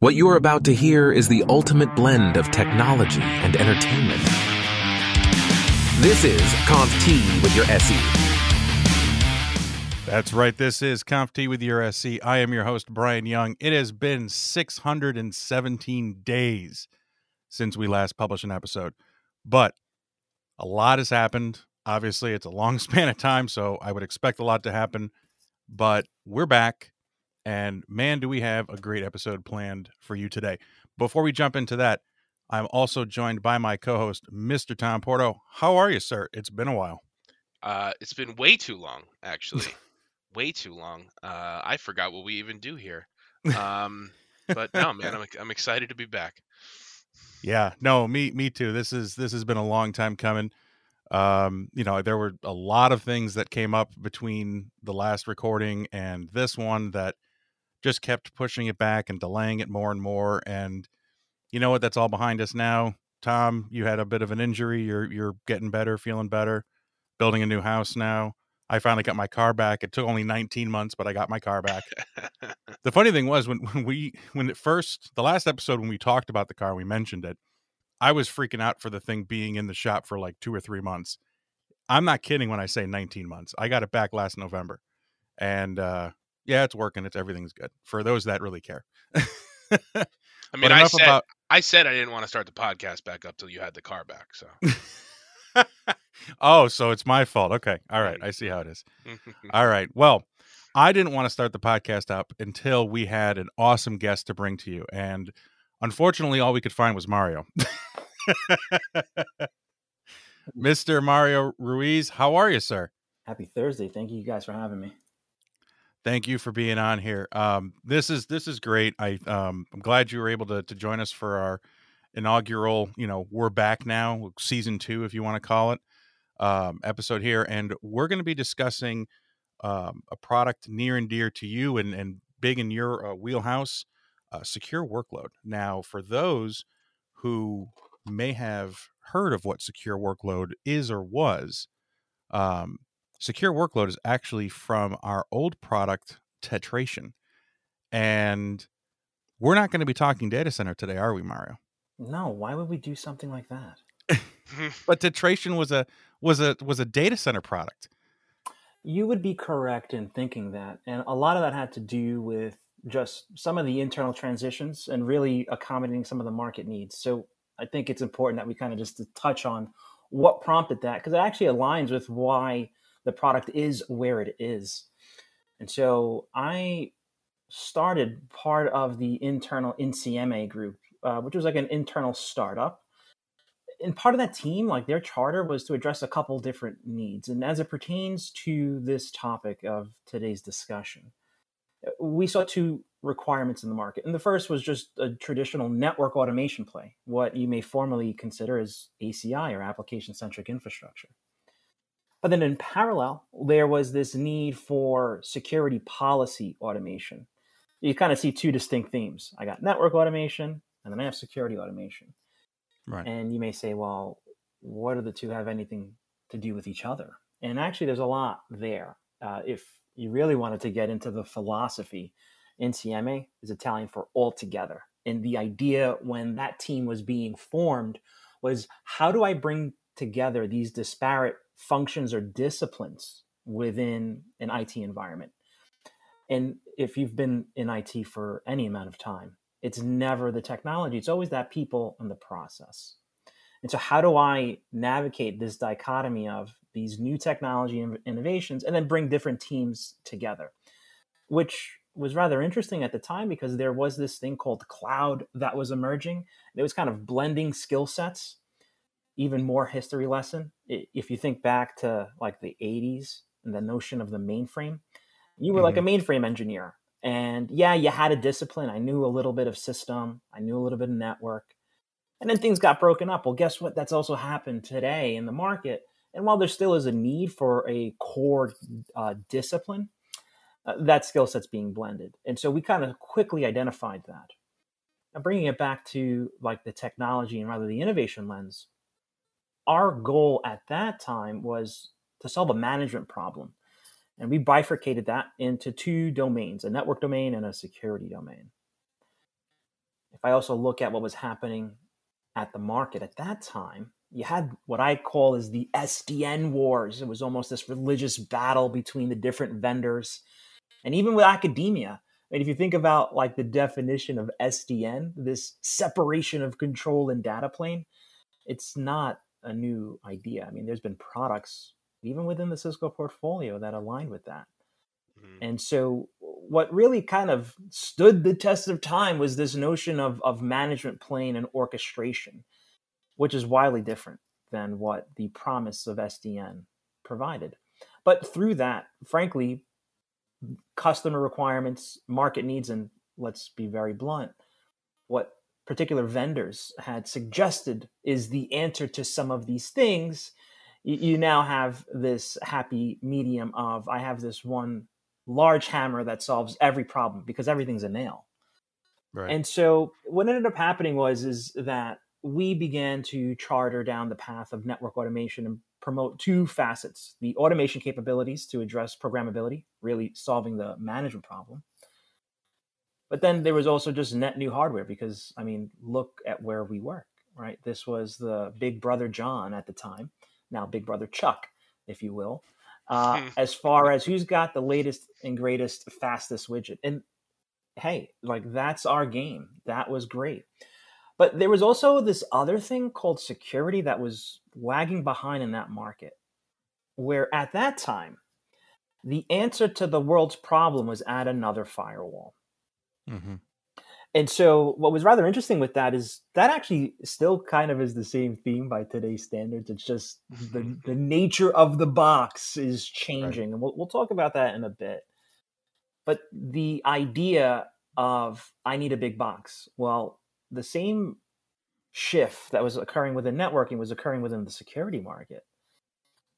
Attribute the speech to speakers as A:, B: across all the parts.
A: What you are about to hear is the ultimate blend of technology and entertainment. This is Conf with your SE.
B: That's right. This is Conf with your SE. I am your host, Bryan Young. It has been 617 days since we last published an episode, but a lot has happened. Obviously, it's a long span of time, so I would expect a lot to happen, but we're back. And man, do we have a great episode planned for you today. Before we jump into that, I'm also joined by my co host, Mr. Tom Porto. How are you, sir? It's been a while.
C: Uh, it's been way too long, actually. way too long. Uh, I forgot what we even do here. Um, but no, man, I'm, I'm excited to be back.
B: Yeah, no, me me too. This is this has been a long time coming. Um, you know, there were a lot of things that came up between the last recording and this one that just kept pushing it back and delaying it more and more. And you know what? That's all behind us now. Tom, you had a bit of an injury. You're you're getting better, feeling better, building a new house now. I finally got my car back. It took only 19 months, but I got my car back. the funny thing was when, when we when it first the last episode when we talked about the car, we mentioned it. I was freaking out for the thing being in the shop for like two or three months. I'm not kidding when I say 19 months. I got it back last November. And uh yeah, it's working. It's everything's good for those that really care.
C: I mean, I said about... I said I didn't want to start the podcast back up till you had the car back. So.
B: oh, so it's my fault. Okay, all right, mm-hmm. I see how it is. all right, well, I didn't want to start the podcast up until we had an awesome guest to bring to you, and unfortunately, all we could find was Mario. Mr. Mario Ruiz, how are you, sir?
D: Happy Thursday. Thank you guys for having me
B: thank you for being on here. Um, this is this is great. I um, I'm glad you were able to to join us for our inaugural. You know, we're back now, season two, if you want to call it, um, episode here, and we're going to be discussing um, a product near and dear to you and and big in your uh, wheelhouse, uh, secure workload. Now, for those who may have heard of what secure workload is or was. Um, secure workload is actually from our old product tetration and we're not going to be talking data center today are we mario?
D: No why would we do something like that?
B: But tetration was a was a was a data center product.
D: You would be correct in thinking that and a lot of that had to do with just some of the internal transitions and really accommodating some of the market needs. So i think it's important that we kind of just touch on what prompted that because it actually aligns with why the product is where it is. And so I started part of the internal Insieme group, uh, which was like an internal startup. And part of that team, like their charter, was to address a couple different needs. And as it pertains to this topic of today's discussion, we saw two requirements in the market. And the first was just a traditional network automation play, what you may formally consider as ACI or application centric infrastructure. But then in parallel, there was this need for security policy automation. You kind of see two distinct themes. I got network automation, and then I have security automation. Right. And you may say, well, what do the two have anything to do with each other? And actually, there's a lot there. Uh, if you really wanted to get into the philosophy, Insieme is Italian for all together. And the idea when that team was being formed was how do I bring together these disparate functions or disciplines within an IT environment. And if you've been in IT for any amount of time, it's never the technology, it's always that people and the process. And so, how do I navigate this dichotomy of these new technology innovations and then bring different teams together? Which was rather interesting at the time because there was this thing called cloud that was emerging. It was kind of blending skill sets even more history lesson. If you think back to like the 80s and the notion of the mainframe, you were mm-hmm. like a mm-hmm. mainframe engineer. And yeah, you had a discipline. I knew a little bit of system, I knew a little bit of network. And then things got broken up. Well, guess what? That's also happened today in the market. And while there still is a need for a core uh, discipline, uh, that skill set's being blended. And so we kind of quickly identified that. Now, bringing it back to like the technology and rather the innovation lens, our goal at that time was to solve a management problem. And we bifurcated that into two domains a network domain and a security domain. if I also look at what was happening at the market at that time, you had what I call is the SDN wars. It was almost this religious battle between the different vendors. And even with academia, I mean, if you think about like the definition of SDN, this separation of control and data plane, it's not a new idea. I mean, there's been products even within the Cisco portfolio that align with that. Mm-hmm. And so, what really kind of stood the test of time was this notion of, of management plane and orchestration, which is wildly different than what the promise of SDN provided. But through that, frankly, customer requirements, market needs, and let's be very blunt, what particular vendors had suggested is the answer to some of these things. You, you now have this happy medium of I have this one large hammer that solves every problem because everything's a nail. Right. And so what ended up happening was is that we began to charter down the path of network automation and promote two facets the automation capabilities to address programmability, really solving the management problem. But then there was also just net new hardware because, I mean, look at where we work, right? This was the Big Brother John at the time, now Big Brother Chuck, if you will, uh, as far as who's got the latest and greatest, fastest widget. And hey, like that's our game. That was great. But there was also this other thing called security that was wagging behind in that market, where at that time, the answer to the world's problem was add another firewall. Mm-hmm. And so, what was rather interesting with that is that actually still kind of is the same theme by today's standards. It's just the, the nature of the box is changing. Right. And we'll, we'll talk about that in a bit. But the idea of I need a big box, well, the same shift that was occurring within networking was occurring within the security market.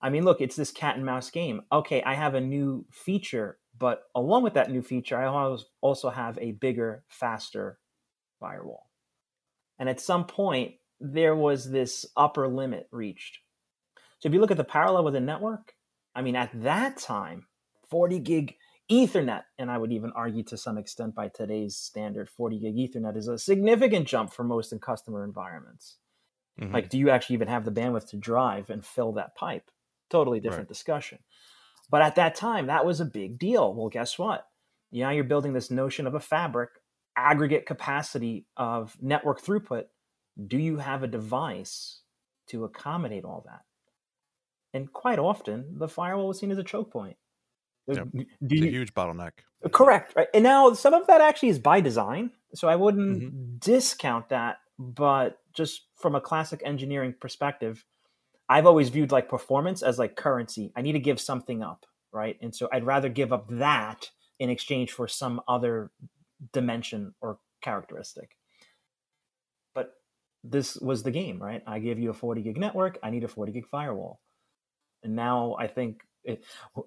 D: I mean, look, it's this cat and mouse game. Okay, I have a new feature, but along with that new feature, I also have a bigger, faster firewall. And at some point, there was this upper limit reached. So if you look at the parallel with a network, I mean, at that time, 40 gig Ethernet, and I would even argue to some extent by today's standard, 40 gig Ethernet is a significant jump for most in customer environments. Mm-hmm. Like, do you actually even have the bandwidth to drive and fill that pipe? Totally different right. discussion. But at that time, that was a big deal. Well, guess what? Now you're building this notion of a fabric, aggregate capacity of network throughput. Do you have a device to accommodate all that? And quite often, the firewall was seen as a choke point.
B: Yep. It's a huge bottleneck.
D: Correct. Right. And now some of that actually is by design. So I wouldn't mm-hmm. discount that. But just from a classic engineering perspective, I've always viewed like performance as like currency. I need to give something up. Right. And so I'd rather give up that in exchange for some other dimension or characteristic. But this was the game, right? I give you a 40 gig network. I need a 40 gig firewall. And now I think it,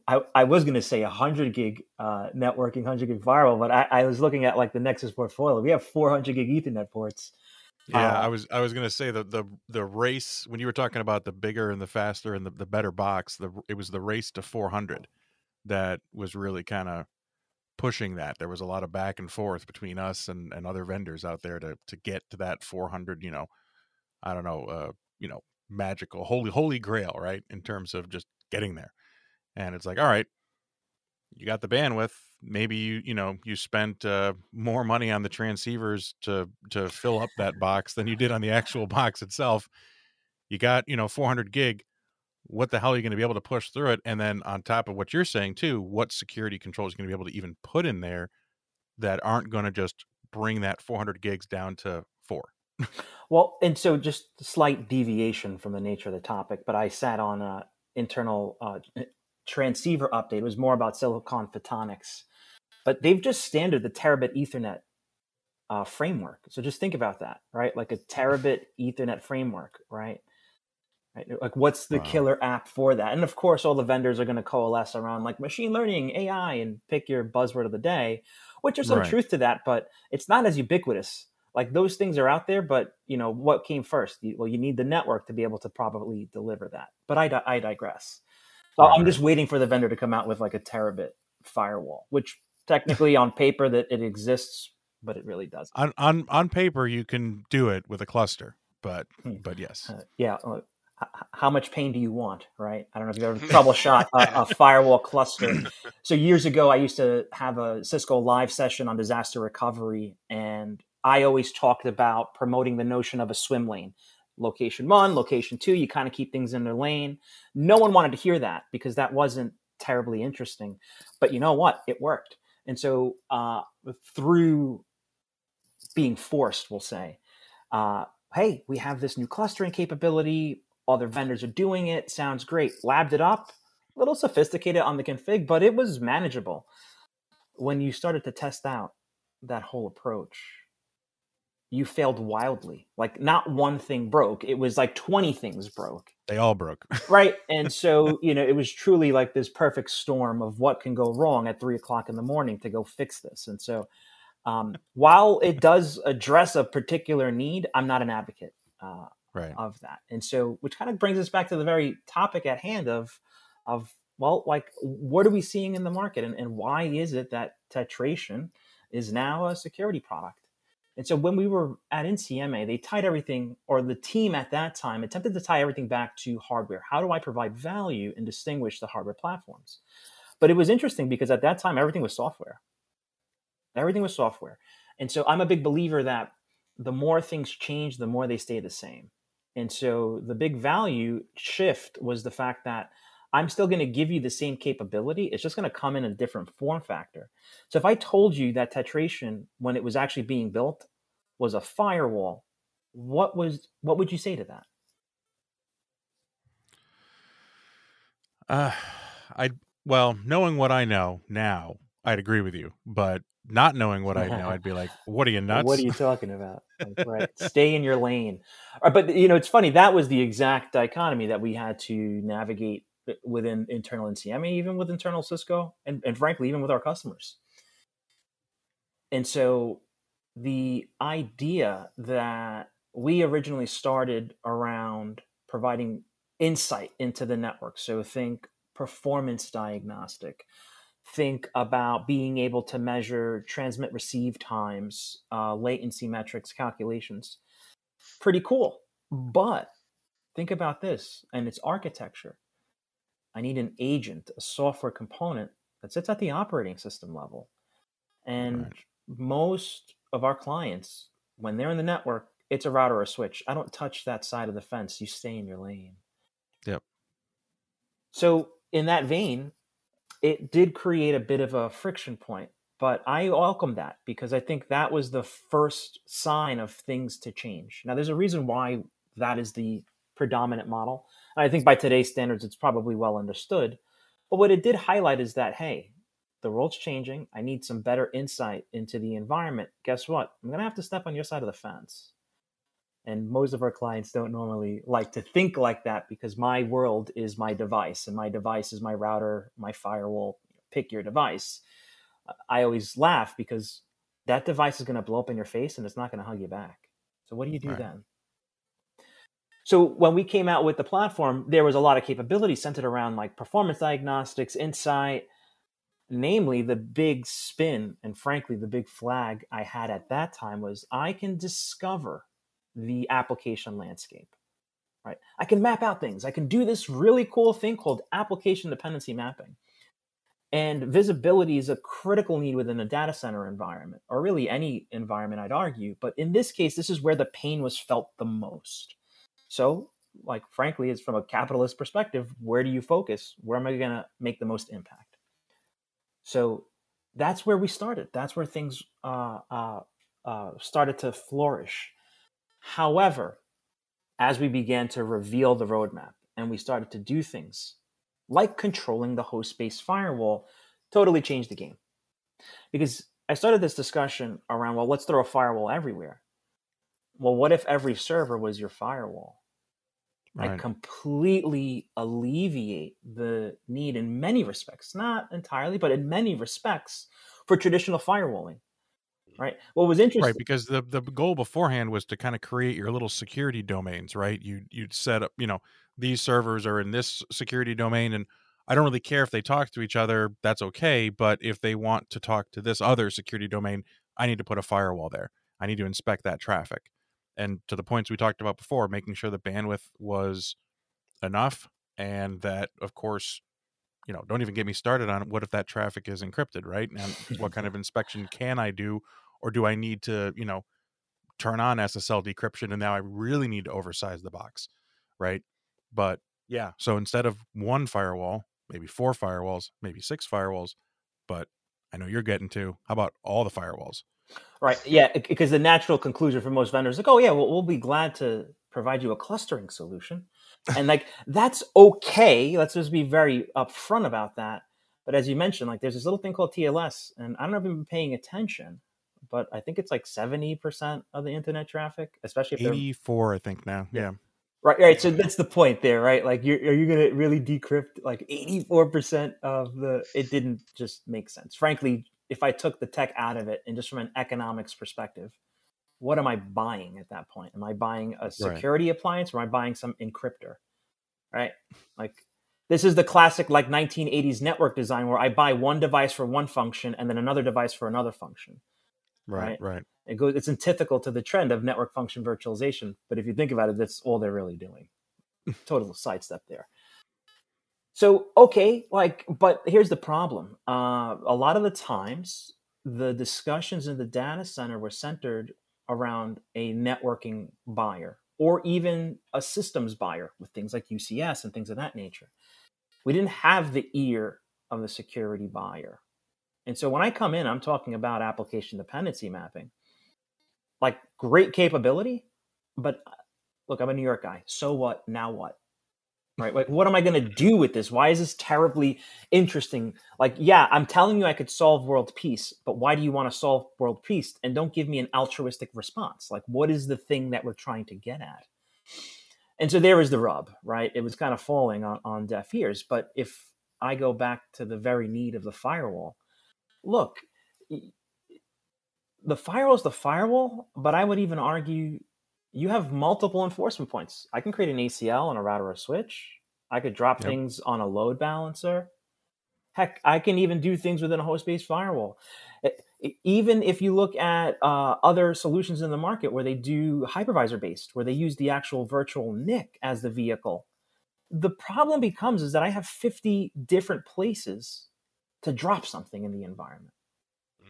D: I, I was going to say 100 gig uh, networking, 100 gig firewall, but I, I, was looking at like the Nexus portfolio. We have 400 gig Ethernet ports.
B: Yeah, uh, I was I was going to say the the the race when you were talking about the bigger and the faster and the, the better box. The it was the race to 400 that was really kind of pushing that. There was a lot of back and forth between us and, and other vendors out there to to get to that 400. You know, I don't know, uh, you know, magical holy holy grail, right? In terms of just getting there and it's like all right you got the bandwidth maybe you you know you spent uh, more money on the transceivers to to fill up that box than you did on the actual box itself. You got you know 400 gig. What the hell are you going to be able to push through it? And then on top of what you're saying too what security controls are going to be able to even put in there that aren't going to just bring that 400 gigs down to four?
D: Well and so just slight deviation from the nature of the topic but i sat on a internal uh, transceiver update. It was more about silicon photonics. But they've just standard the terabit Ethernet uh, framework. So just think about that, right? Like a terabit Ethernet framework, right? right? Like what's the wow. killer app for that? And of course, all the vendors are going to coalesce around like machine learning, AI, and pick your buzzword of the day, which is some right. truth to that, but it's not as ubiquitous. Like those things are out there, but you know what came first? Well, you need the network to be able to probably deliver that. But I, I digress. So right. I'm just waiting for the vendor to come out with like a terabit firewall, which technically on paper that it exists but it really doesn't.
B: On on on paper, you can do it with a cluster, but
D: Hmm.
B: but yes,
D: Uh, yeah. uh, h- h- how much pain do you want, right? I don't know if you've ever troubleshot a, a firewall cluster. So years ago, I used to have a Cisco live session on disaster recovery, and I always talked about promoting the notion of a swim lane. Location one, location two, you kind of keep things in their lane. No one wanted to hear that because that wasn't terribly interesting. But you know what? It worked. And so uh, through being forced, we'll say, uh, hey, we have this new clustering capability. Other vendors are doing it. Sounds great. Labbed it up. A little sophisticated on the config, but it was manageable. When you started to test out that whole approach, you failed wildly. Like not one thing broke. It was like 20 things broke.
B: they all broke.
D: Right. And so, you know, it was truly like this perfect storm of what can go wrong at three o'clock in the morning to go fix this. And so, um, while it does address a particular need, I'm not an advocate uh,
B: right.
D: of that. And so, which kind of brings us back to the very topic at hand of, of well, like what are we seeing in the market, and, and why is it that tetration is now a security product? And so, when we were at Insieme, they tied everything, or the team at that time attempted to tie everything back to hardware. How do I provide value and distinguish the hardware platforms? But it was interesting because at that time, everything was software. Everything was software. And so I'm a big believer that the more things change, the more they stay the same. And so the big value shift was the fact that I'm still going to give you the same capability. It's just going to come in a different form factor. So if I told you that tetration, when it was actually being built, was a firewall, what was what would you say to that?
B: Uh, I well, knowing what I know now, I'd agree with you. But not knowing what I know, I'd be like, "What are you nuts?"
D: What are you talking about? Like, right. Stay in your lane. Uh, But you know, it's funny. That was the exact dichotomy that we had to navigate within internal Insieme, even with internal Cisco, and, and frankly, even with our customers. And so, the idea that we originally started around providing insight into the network. So think performance diagnostic, think about being able to measure transmit receive times, uh, latency metrics, calculations. Pretty cool. But think about this and its architecture. I need an agent, a software component that sits at the operating system level. And
B: Right.
D: most of our clients, when they're in the network, it's a router or a switch. I don't touch that side of the fence. You stay in your lane.
B: Yep.
D: So, in that vein, it did create a bit of a friction point, but I welcome that because I think that was the first sign of things to change. Now, there's a reason why that is the predominant model. I think by today's standards, it's probably well understood. But what it did highlight is that, hey, the world's changing. I need some better insight into the environment. Guess what? I'm going to have to step on your side of the fence. And most of our clients don't normally like to think like that because my world is my device and my device is my router, my firewall. Pick your device. I always laugh because that device is going to blow up in your face and it's not going to hug you back. So, what do you do
B: Right.
D: then? So, when we came out with the platform, there was a lot of capability centered around like performance diagnostics, insight, namely the big spin and frankly the big flag i had at that time was i can discover the application landscape right? I can map out things. I can do this really cool thing called application dependency mapping. And visibility is a critical need within a data center environment or really any environment i'd argue. But in this case this is where the pain was felt the most so like frankly it's from a capitalist perspective where do you focus where am i going to make the most impact so that's where we started. That's where things uh, uh, uh, started to flourish. However, as we began to reveal the roadmap and we started to do things like controlling the host based firewall, totally changed the game. Because I started this discussion around, well, let's throw a firewall everywhere. Well, what if every server was your firewall? I
B: Right.
D: completely alleviate the need in many respects, not entirely, but in many respects for traditional firewalling. Right. What was interesting,
B: Right, because the the goal beforehand was to kind of create your little security domains, right? You you'd set up, you know, these servers are in this security domain, and I don't really care if they talk to each other. That's okay, but if they want to talk to this other security domain, I need to put a firewall there. I need to inspect that traffic. And to the points we talked about before, making sure the bandwidth was enough and that of course you know don't even get me started on what if that traffic is encrypted right? And what kind of inspection can i do or do i need to you know turn on ssl decryption and now i really need to oversize the box right? But yeah so instead of one firewall maybe four firewalls maybe six firewalls but i know you're getting to how about all the firewalls
D: right yeah because the natural conclusion for most vendors is like oh yeah well, we'll be glad to provide you a clustering solution. And like that's okay let's just be very upfront about that. But as you mentioned like there's this little thing called tls and i don't know if you've been paying attention but i think it's like 70% of the internet traffic especially if
B: 84 i think now yeah.
D: right right so that's the point there right? Like you're, are you going to really decrypt like 84% of the it didn't just make sense. Frankly if i took the tech out of it and just from an economics perspective what am I buying at that point? Am I buying a security right. appliance or am I buying some encryptor? Right? Like this is the classic like 1980s network design where I buy one device for one function and then another device for another function.
B: Right, right. right.
D: It goes it's antithetical to the trend of network function virtualization, but if you think about it, that's all they're really doing. Total sidestep there. So okay, like, but here's the problem. Uh, a lot of the times, the discussions in the data center were centered around a networking buyer or even a systems buyer with things like UCS and things of that nature. We didn't have the ear of the security buyer. And so when I come in, I'm talking about application dependency mapping. Like great capability, but look, I'm a New York guy. So what? Now what? Right? Like what am i going to do with this? Why is this terribly interesting? Like yeah i'm telling you i could solve world peace but why do you want to solve world peace? And don't give me an altruistic response. Like what is the thing that we're trying to get at? And so there is the rub right? It was kind of falling on, on deaf ears. But if i go back to the very need of the firewall look the firewall is the firewall but i would even argue you have multiple enforcement points. I can create an ACL on a router or switch. I could drop yep. things on a load balancer. Heck, I can even do things within a host-based firewall. Even if you look at uh, other solutions in the market where they do hypervisor-based, where they use the actual virtual NIC as the vehicle, the problem becomes is that I have 50 different places to drop something in the environment.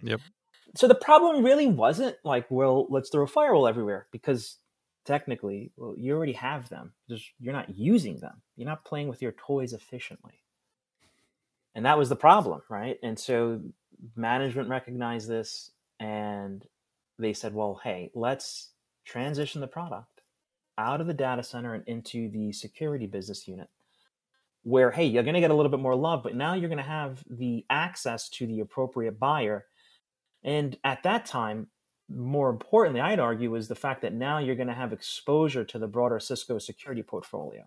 B: Yep.
D: So the problem really wasn't like, well, let's throw a firewall everywhere because technically, well, you already have them. Just you're not using them. You're not playing with your toys efficiently. And that was the problem, right? And so management recognized this and they said, well, hey, let's transition the product out of the data center and into the security business unit where hey you're going to get a little bit more love but now you're going to have the access to the appropriate buyer and at that time more importantly, I'd argue, is the fact that now you're going to have exposure to the broader Cisco security portfolio.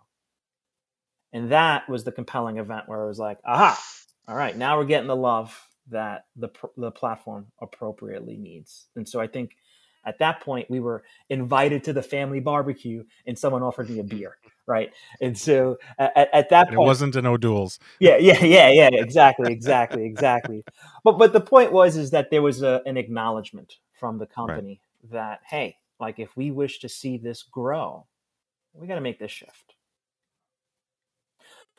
D: And that was the compelling event where I was like, aha, all right, now we're getting the love that the, the platform appropriately needs. And so I think at that point, we were invited to the family barbecue and someone offered me a beer. Right. And so at, at that point,
B: it wasn't an O'Doul's.
D: Yeah. Yeah. Yeah. Yeah. Exactly. Exactly. Exactly. but, but the point was, is that there was a, an acknowledgement from the company right. that hey like if we wish to see this grow we got to make this shift.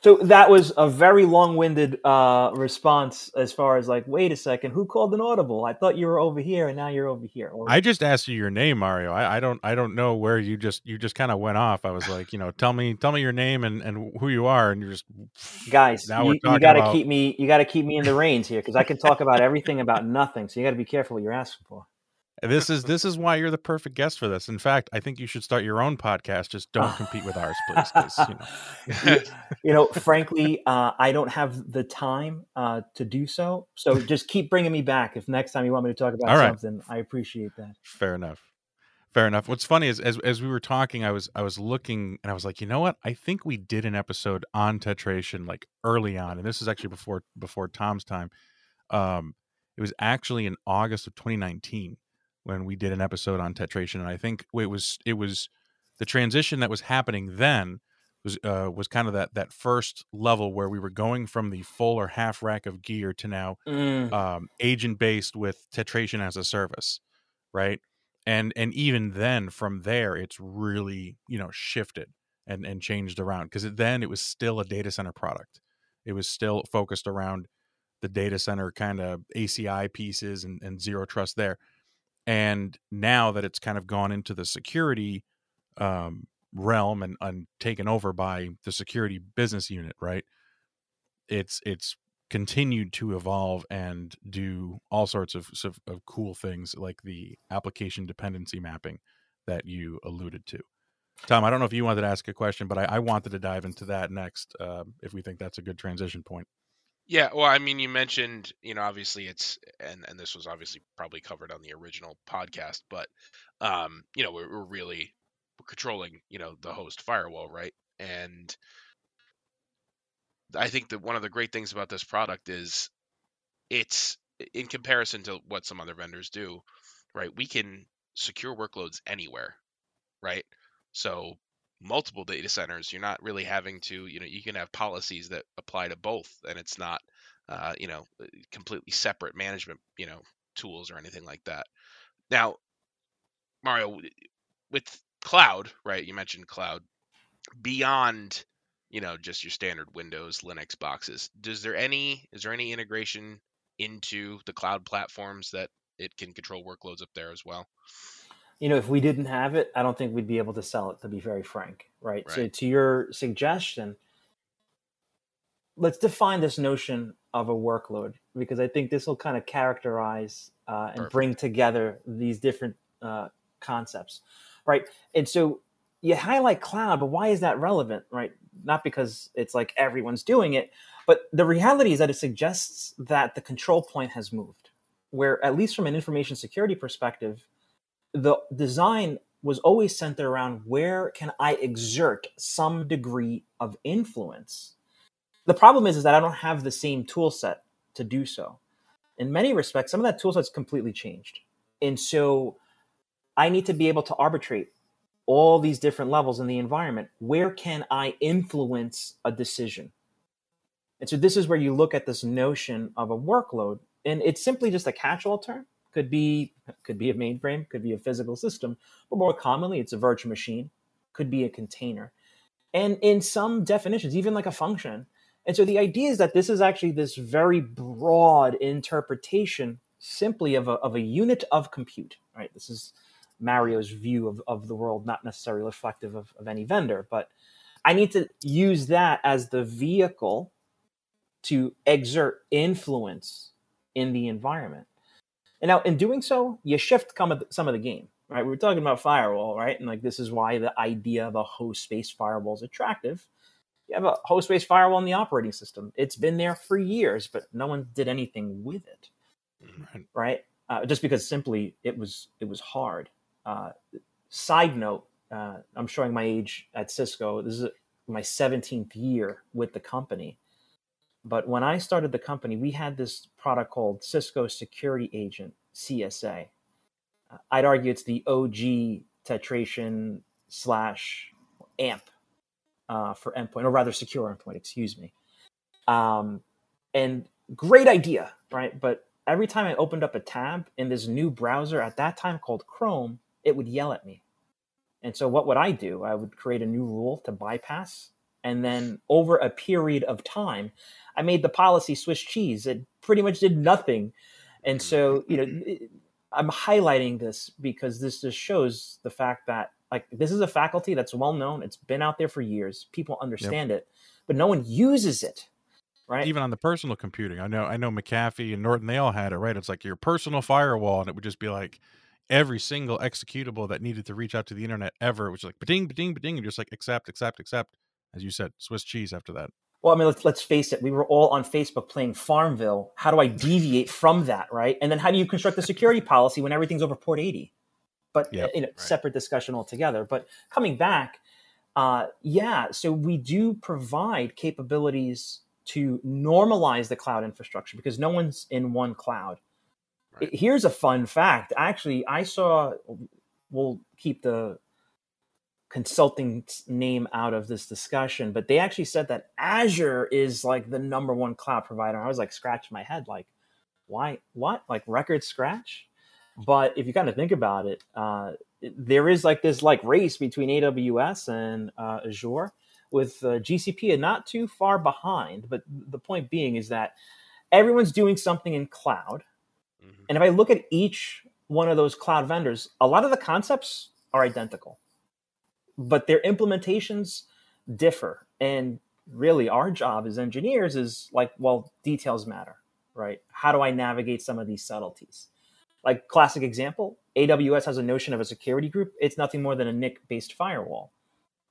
D: So that was a very long-winded uh, response as far as like wait a second who called an audible? I thought you were over here and now you're over here
B: or, i just asked you your name mario. I, I don't i don't know where you just you just kind of went off. I was like you know tell me tell me your name and and who you are and you're just
D: guys you, you got to about... keep me you got to keep me in the reins here because i can talk about everything about nothing so you got to be careful what you're asking for
B: this is this is why you're the perfect guest for this. In fact, I think you should start your own podcast. Just don't compete with ours, please. You
D: know. you know, frankly, uh, I don't have the time uh, to do so. So just keep bringing me back. If next time you want me to talk about right. something, I appreciate that.
B: Fair enough. Fair enough. What's funny is as as we were talking, I was I was looking and I was like, you know what? I think we did an episode on tetration like early on, and this is actually before before Tom's time. Um, it was actually in August of 2019 when we did an episode on tetration, and I think it was it was the transition that was happening then was uh, was kind of that that first level where we were going from the full or half rack of gear to now
D: Mm.
B: um, agent based with tetration as a service, right? And and even then, from there, it's really you know shifted and and changed around because then it was still a data center product. It was still focused around the data center kind of ACI pieces and, and zero trust there. And now that it's kind of gone into the security um, realm and, and taken over by the security business unit, right? It's it's continued to evolve and do all sorts of, of, of cool things like the application dependency mapping that you alluded to. Tom, I don't know if you wanted to ask a question, but I, I wanted to dive into that next uh, if we think that's a good transition point.
C: Yeah, well, I mean, you mentioned, you know, obviously it's, and and this was obviously probably covered on the original podcast, but, um, you know, we're, we're really we're controlling, you know, the host firewall, right? And I think that one of the great things about this product is it's in comparison to what some other vendors do, right? We can secure workloads anywhere, right? So multiple data centers, you're not really having to, you know, you can have policies that apply to both, and it's not, uh, you know, completely separate management, you know, tools or anything like that. Now, Mario, with cloud, right? You mentioned cloud beyond you know just your standard windows linux boxes does there any is there any integration into the cloud platforms that it can control workloads up there as well
D: you know, if we didn't have it, I don't think we'd be able to sell it, to be very frank. Right. So, to your suggestion, let's define this notion of a workload because I think this will kind of characterize uh, and
C: Perfect.
D: bring together these different uh, concepts. Right. And so, you highlight cloud, but why is that relevant? Right. Not because it's like everyone's doing it, but the reality is that it suggests that the control point has moved, where, at least from an information security perspective, the design was always centered around where can I exert some degree of influence. The problem is, is that I don't have the same tool set to do so. In many respects, some of that tool set's completely changed. And so I need to be able to arbitrate all these different levels in the environment. Where can I influence a decision? And so this is where you look at this notion of a workload, and it's simply just a catch-all term. Could be could be a mainframe, could be a physical system, but more commonly it's a virtual machine, could be a container. And in some definitions, even like a function. And so the idea is that this is actually this very broad interpretation simply of a, of a unit of compute, right? This is Mario's view of, of the world, not necessarily reflective of, of any vendor, but I need to use that as the vehicle to exert influence in the environment. And now, in doing so, you shift some of the, some of the game, right? We were talking about firewall, right? And like this is why the idea of a host-based firewall is attractive. You have a host-based firewall in the operating system. It's been there for years, but no one did anything with it,
B: Right.
D: right? Uh, just because simply it was it was hard. Uh, side note: uh, I'm showing my age at Cisco. This is my 17th year with the company. But when I started the company, we had this product called Cisco Security Agent, CSA. Uh, I'd argue it's the OG tetration slash AMP uh, for endpoint, or rather secure endpoint, excuse me. Um, and great idea, right? But every time I opened up a tab in this new browser at that time called Chrome, it would yell at me. And so what would I do? I would create a new rule to bypass. And then over a period of time, I made the policy Swiss cheese. It pretty much did nothing. And so, you know, mm-hmm. it- I'm highlighting this because this just shows the fact that like this is a faculty that's well known. It's been out there for years. People understand it, but no one uses it. Right?
B: Even on the personal computing, I know I know McAfee and Norton, they all had it, right? It's like your personal firewall, and it would just be like every single executable that needed to reach out to the internet ever, which is like ding, ding, ding, and just like accept, accept, accept. As you said, Swiss cheese after that.
D: Well, I mean, let's let's face it. We were all on Facebook playing Farmville. How do I deviate from that, right? And then how do you construct a security policy when everything's over port eighty? But
B: Yep.
D: you know, separate discussion altogether. But coming back, uh, yeah. So we do provide capabilities to normalize the cloud infrastructure because no one's in one cloud.
C: Right.
D: Here's a fun fact. Actually, I saw. We'll keep the consulting name out of this discussion, but they actually said that Azure is like the number one cloud provider. I was like scratching my head, like, why? What? Like record scratch? But if you kind of think about it, uh, there is like this like race between AWS and uh, Azure, with uh, GCP not too far behind. But the point being is that everyone's doing something in cloud, mm-hmm. and if I look at each one of those cloud vendors, a lot of the concepts are identical, but their implementations differ. And really, our job as engineers is like, well, details matter, right? How do I navigate some of these subtleties? Like classic example, AWS has a notion of a security group. It's nothing more than a NIC based firewall.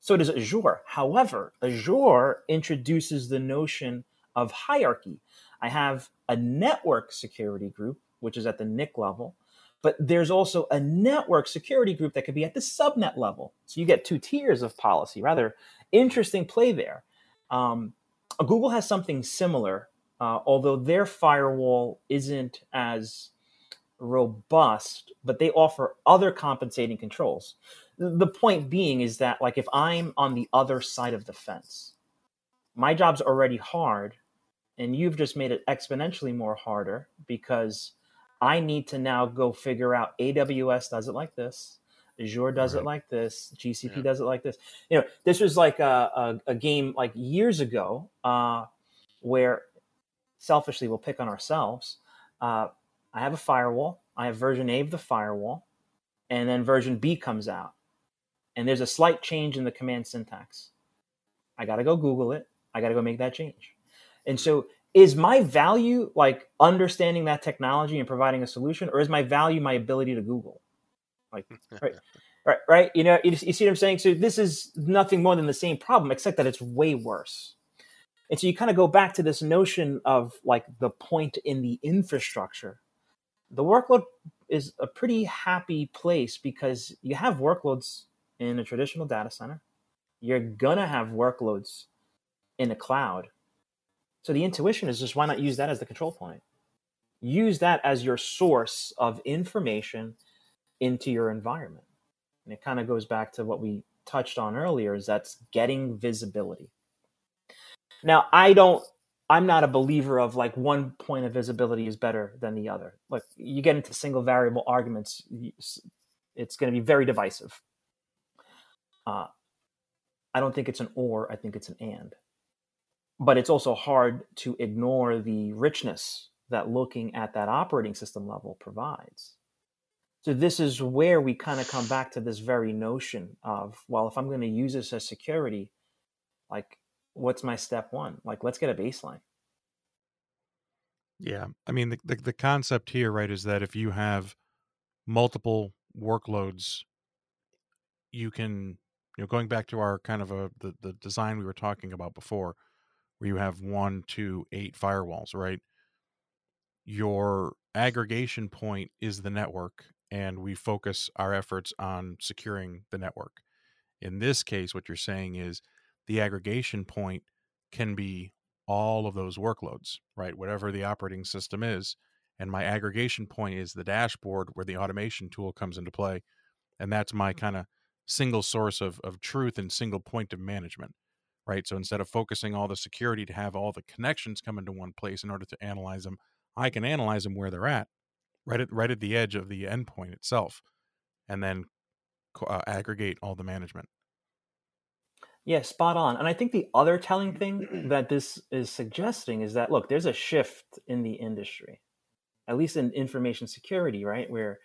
D: So does Azure. However, Azure introduces the notion of hierarchy. I have a network security group, which is at the NIC level, but there's also a network security group that could be at the subnet level. So you get two tiers of policy. Rather interesting play there. Um, Google has something similar, uh, although their firewall isn't as robust, but they offer other compensating controls. The point being is that, like, if I'm on the other side of the fence, my job's already hard, and you've just made it exponentially more harder because I need to now go figure out AWS does it like this, Azure does right. it like this, GCP yeah. does it like this. You know, this was like a, a, a game like years ago uh, where selfishly we'll pick on ourselves. Uh, I have a firewall. I have version A of the firewall, and then version B comes out, and there's a slight change in the command syntax. I got to go Google it. I got to go make that change. And so is my value like understanding that technology and providing a solution or is my value my ability to google? Like right right right? You know you, you, see what i'm saying? So this is nothing more than the same problem except that it's way worse. And so you kind of go back to this notion of like the point in the infrastructure. The workload is a pretty happy place because you have workloads in a traditional data center. You're gonna have workloads in the cloud so the intuition is just why not use that as the control point? Use that as your source of information into your environment. And it kind of goes back to what we touched on earlier is that's getting visibility. Now, I don't I'm not a believer of like one point of visibility is better than the other. Like you get into single variable arguments, it's going to be very divisive. Uh, I don't think it's an or, I think it's an and but it's also hard to ignore the richness that looking at that operating system level provides. So this is where we kind of come back to this very notion of, well, if I'm going to use this as security, like what's my step one? Like let's get a baseline.
B: Yeah. I mean the, the, the concept here, right, is that if you have multiple workloads, you can you know, going back to our kind of a the, the design we were talking about before, where you have one, two, eight firewalls, right? Your aggregation point is the network, and we focus our efforts on securing the network. In this case, what you're saying is the aggregation point can be all of those workloads, right? Whatever the operating system is. And my aggregation point is the dashboard where the automation tool comes into play. And that's my mm-hmm. kind of single source of, of truth and single point of management right? So instead of focusing all the security to have all the connections come into one place in order to analyze them, I can analyze them where they're at, right at right at the edge of the endpoint itself, and then uh, aggregate all the management.
D: Yeah, spot on. And I think the other telling thing that this is suggesting is that look, there's a shift in the industry, at least in information security, right? Where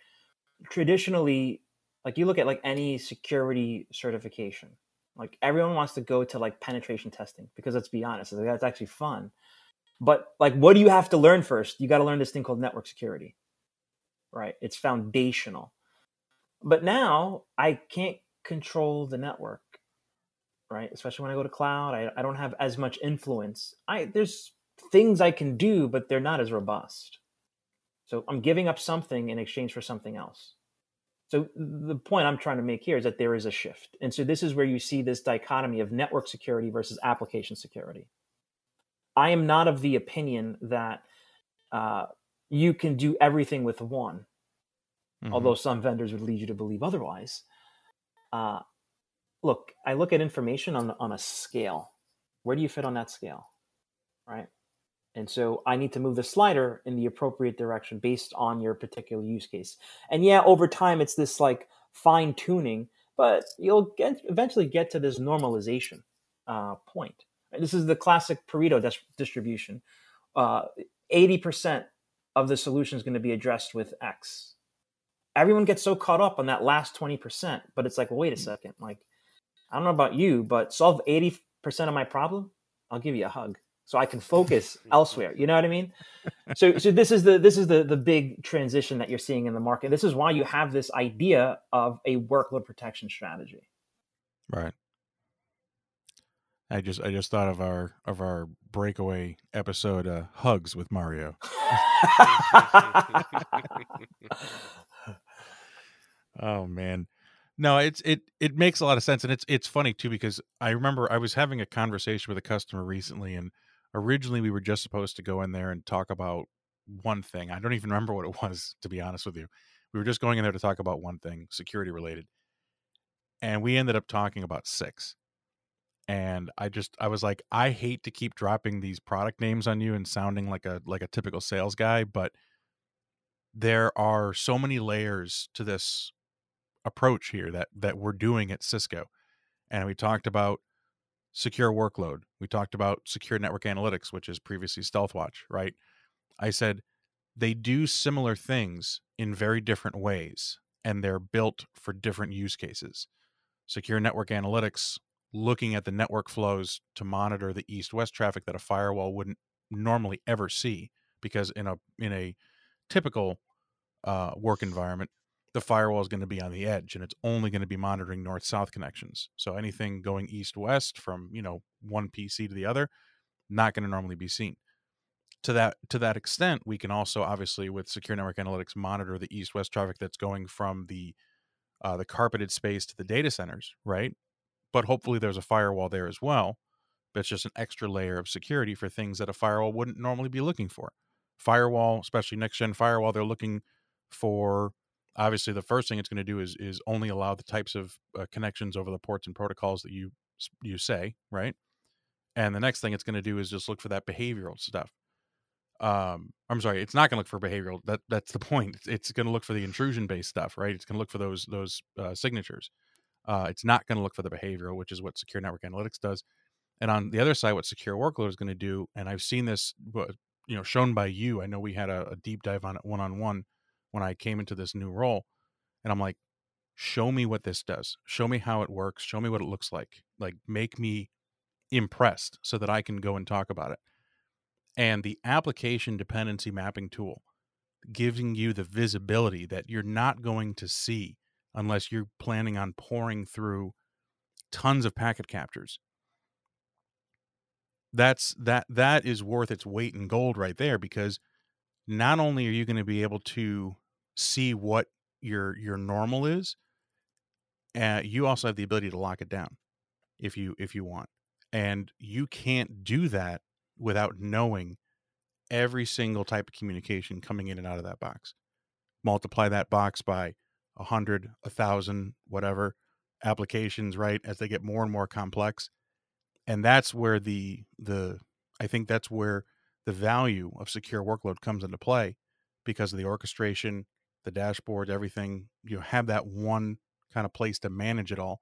D: traditionally, like you look at like any security certification, like everyone wants to go to like penetration testing because let's be honest, that's actually fun. But like, what do you have to learn first? You got to learn this thing called network security, right? It's foundational. But now I can't control the network, right? Especially when I go to cloud, I, I don't have as much influence. I there's things I can do, but they're not as robust. So I'm giving up something in exchange for something else. So the point I'm trying to make here is that there is a shift. And so this is where you see this dichotomy of network security versus application security. I am not of the opinion that uh, you can do everything with one, mm-hmm. although some vendors would lead you to believe otherwise. Uh, look, I look at information on on a scale. Where do you fit on that scale, right? And so I need to move the slider in the appropriate direction based on your particular use case. And yeah, over time, it's this like fine tuning, but you'll get eventually get to this normalization uh, point. This is the classic Pareto dis- distribution. Uh, 80% of the solution is going to be addressed with X. Everyone gets so caught up on that last 20%, but it's like, wait a second. Like, I don't know about you, but solve 80% of my problem, I'll give you a hug so I can focus elsewhere. You know what I mean? So, so this is the this is the the big transition that you're seeing in the market. This is why you have this idea of a workload protection strategy.
B: Right. I just I just thought of our of our breakaway episode uh, hugs with Mario. oh man. No, it's it it makes a lot of sense and it's it's funny too because I remember I was having a conversation with a customer recently and originally we were just supposed to go in there and talk about one thing. I don't even remember what it was, to be honest with you. We were just going in there to talk about one thing, security related. And we ended up talking about six. And I just I was like, I hate to keep dropping these product names on you and sounding like a like a typical sales guy, but there are so many layers to this approach here that that we're doing at Cisco. And we talked about secure workload. We talked about secure network analytics, which is previously StealthWatch, right? I said they do similar things in very different ways, and they're built for different use cases. Secure network analytics, looking at the network flows to monitor the east-west traffic that a firewall wouldn't normally ever see, because in a in a typical uh, work environment, the firewall is going to be on the edge and it's only going to be monitoring north south connections. So anything going east west from you know one pc to the other not going to normally be seen. To that to that extent we can also obviously with secure network analytics monitor the east west traffic that's going from the uh, the carpeted space to the data centers right? But hopefully there's a firewall there as well that's just an extra layer of security for things that a firewall wouldn't normally be looking for. Firewall especially next gen firewall they're looking for obviously the first thing it's going to do is is only allow the types of uh, connections over the ports and protocols that you you say right? And the next thing it's going to do is just look for that behavioral stuff. Um i'm sorry it's not going to look for behavioral that that's the point. It's, it's going to look for the intrusion based stuff right? It's going to look for those those uh, signatures. Uh, it's not going to look for the behavioral which is what secure network analytics does. And on the other side what secure workload is going to do and i've seen this you know shown by you i know we had a, a deep dive on it one-on-one when I came into this new role. And I'm like, show me what this does. Show me how it works. Show me what it looks like. Like, make me impressed so that I can go and talk about it. And the application dependency mapping tool giving you the visibility that you're not going to see unless you're planning on pouring through tons of packet captures that's that that is worth its weight in gold right there because not only are you going to be able to see what your your normal is uh, you also have the ability to lock it down if you if you want and you can't do that without knowing every single type of communication coming in and out of that box. Multiply that box by a hundred a thousand whatever applications right as they get more and more complex and that's where the the i think that's where the value of secure workload comes into play because of the orchestration the dashboard, everything, you have that one kind of place to manage it all.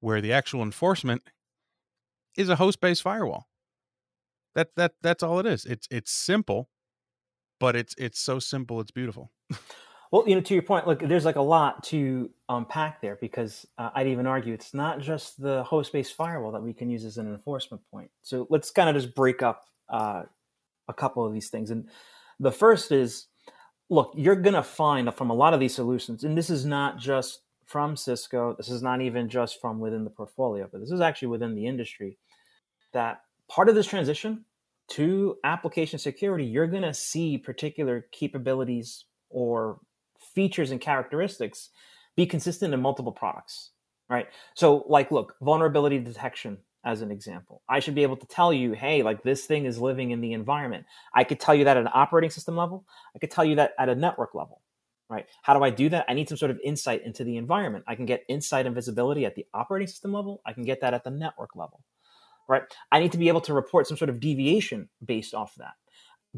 B: Where the actual enforcement is a host-based firewall. That that that's all it is. It's it's simple, but it's it's so simple it's beautiful.
D: well, you know, to your point, look, there's like a lot to unpack there because uh, I'd even argue it's not just the host-based firewall that we can use as an enforcement point. So let's kind of just break up uh, a couple of these things. And the first is look, you're going to find from a lot of these solutions, and this is not just from Cisco, this is not even just from within the portfolio, but this is actually within the industry, that part of this transition to application security, you're going to see particular capabilities or features and characteristics be consistent in multiple products, right? So, like, look, vulnerability detection as an example. I should be able to tell you, hey, like this thing is living in the environment. I could tell you that at an operating system level. I could tell you that at a network level, right? How do I do that? I need some sort of insight into the environment. I can get insight and visibility at the operating system level. I can get that at the network level, right? I need to be able to report some sort of deviation based off that.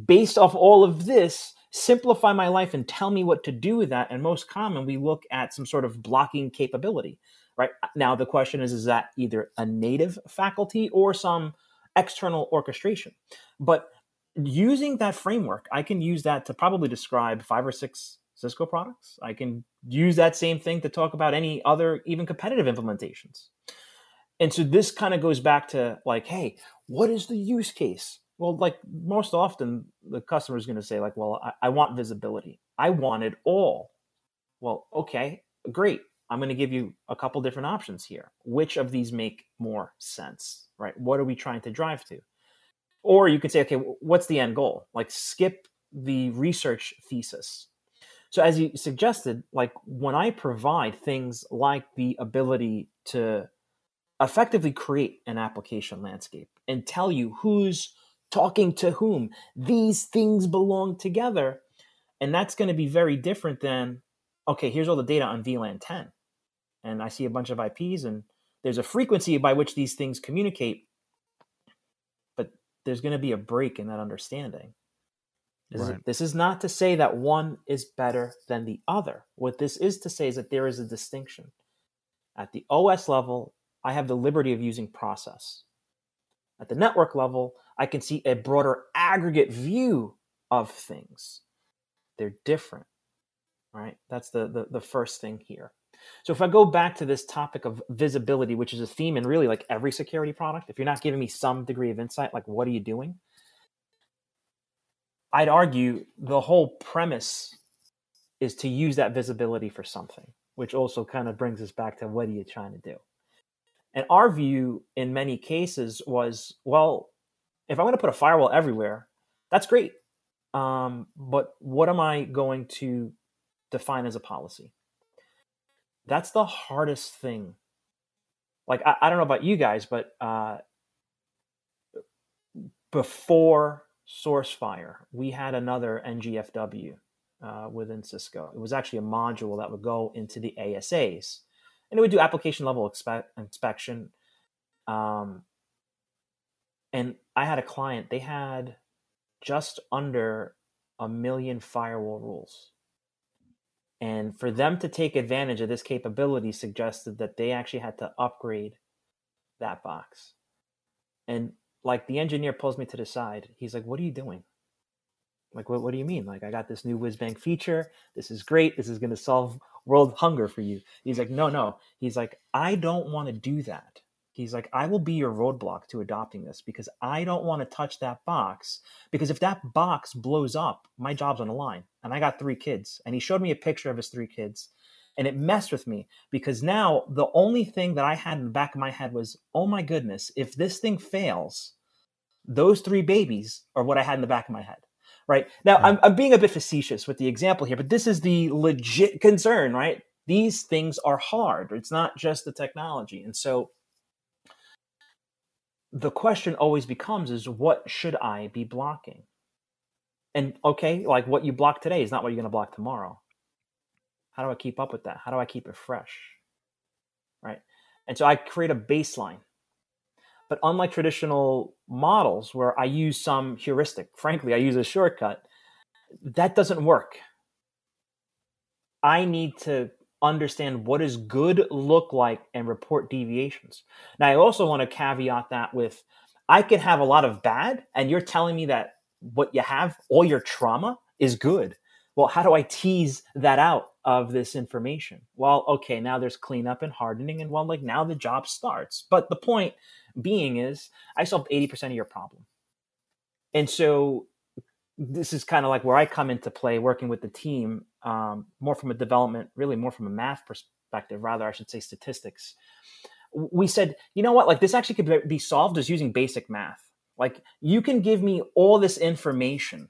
D: Based off all of this, simplify my life and tell me what to do with that. And most common, we look at some sort of blocking capability, right? Now, the question is, is that either a native faculty or some external orchestration? But using that framework, I can use that to probably describe five or six Cisco products. I can use that same thing to talk about any other, even competitive implementations. And so this kind of goes back to like, hey, what is the use case? Well, like most often, the customer is going to say, like, well, I, I want visibility. I want it all. Well, okay, great. I'm going to give you a couple different options here. Which of these make more sense, right? What are we trying to drive to? Or you could say, okay, what's the end goal? Like, skip the research thesis so as you suggested, like when I provide things like the ability to effectively create an application landscape and tell you who's talking to whom, these things belong together. And that's going to be very different than, okay, here's all the data on VLAN 10. And I see a bunch of IPs and there's a frequency by which these things communicate. But there's going to be a break in that understanding. This, right. is, this is not to say that one is better than the other. What this is to say is that there is a distinction. At the OS level, I have the liberty of using process. At the network level, I can see a broader aggregate view of things. They're different, right? That's the, the, the first thing here. So if I go back to this topic of visibility, which is a theme in really like every security product, if you're not giving me some degree of insight, like what are you doing? I'd argue the whole premise is to use that visibility for something, which also kind of brings us back to what are you trying to do? And our view in many cases was, well, if I'm going to put a firewall everywhere, that's great. Um, but what am I going to define as a policy? That's the hardest thing. Like, I, I don't know about you guys, but uh, before SourceFire, we had another NGFW uh, within Cisco. It was actually a module that would go into the ASAs, and it would do application level expe- inspection. Um, and I had a client; they had just under a million firewall rules. And for them to take advantage of this capability suggested that they actually had to upgrade that box. And like the engineer pulls me to the side. He's like, "What are you doing?" Like, what, what do you mean? Like, I got this new WizBang feature. This is great. This is going to solve world hunger for you. He's like, no, no. He's like, I don't want to do that. He's like, I will be your roadblock to adopting this because I don't want to touch that box. Because if that box blows up, my job's on the line. And I got three kids. And he showed me a picture of his three kids. And it messed with me because now the only thing that I had in the back of my head was, oh my goodness, if this thing fails, those three babies are what I had in the back of my head. Right now, I'm, I'm being a bit facetious with the example here, but this is the legit concern, right? These things are hard. It's not just the technology. And so the question always becomes is what should I be blocking? And okay, like what you block today is not what you're going to block tomorrow. How do I keep up with that? How do I keep it fresh? Right. And so I create a baseline. But unlike traditional models where I use some heuristic, frankly, I use a shortcut, that doesn't work. I need to understand what does good look like and report deviations. Now, I also want to caveat that with I can have a lot of bad, and you're telling me that what you have, all your trauma, is good. Well, how do I tease that out of this information? Well, okay, now there's cleanup and hardening, and well, like now the job starts. But the point being is, I solved 80% of your problem. And so this is kind of like where I come into play working with the team, um, more from a development, really more from a math perspective, rather, I should say statistics. We said, you know what, like this actually could be solved as using basic math. Like you can give me all this information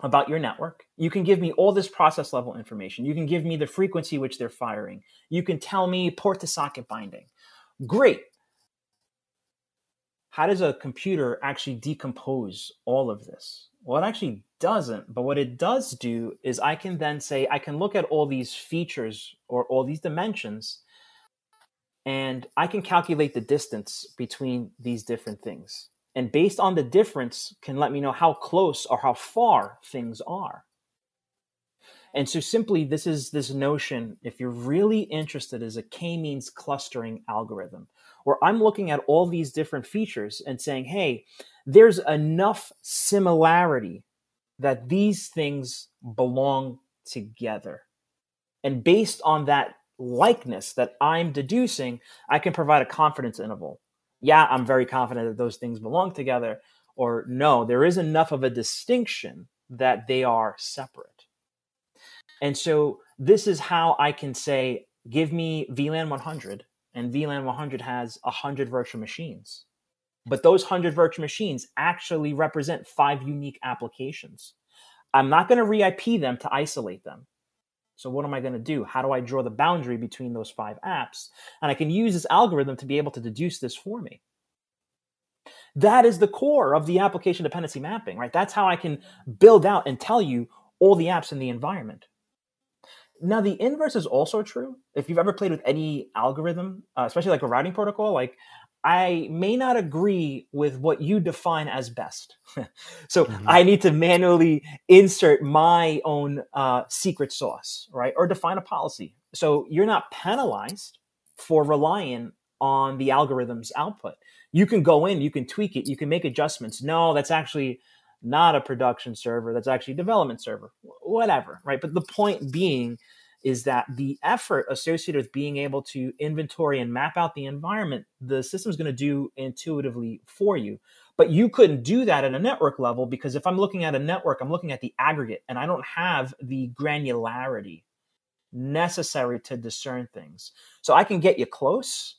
D: about your network. You can give me all this process level information. You can give me the frequency which they're firing. You can tell me port to socket binding. Great. how does a computer actually decompose all of this? Well, it actually doesn't. But what it does do is I can then say, I can look at all these features or all these dimensions, and I can calculate the distance between these different things. And based on the difference, can let me know how close or how far things are. And so simply this is this notion, if you're really interested, is a k-means clustering algorithm, where I'm looking at all these different features and saying, hey, there's enough similarity that these things belong together. And based on that likeness that I'm deducing, I can provide a confidence interval. Yeah, I'm very confident that those things belong together. Or no, there is enough of a distinction that they are separate. And so this is how I can say, give me VLAN 100, and VLAN 100 has 100 virtual machines. But those 100 virtual machines actually represent five unique applications. I'm not going to re IP them to isolate them. So, what am I going to do? How do I draw the boundary between those five apps? And I can use this algorithm to be able to deduce this for me. That is the core of the application dependency mapping, right? That's how I can build out and tell you all the apps in the environment. Now, the inverse is also true. If you've ever played with any algorithm, uh, especially like a routing protocol, like I may not agree with what you define as best. so mm-hmm. I need to manually insert my own uh, secret sauce, right? Or define a policy. So you're not penalized for relying on the algorithm's output. You can go in, you can tweak it, you can make adjustments. No, that's actually not a production server. That's actually a development server, whatever, right? But the point being is that the effort associated with being able to inventory and map out the environment, the system's going to do intuitively for you. But you couldn't do that at a network level because if I'm looking at a network, I'm looking at the aggregate and I don't have the granularity necessary to discern things. So I can get you close,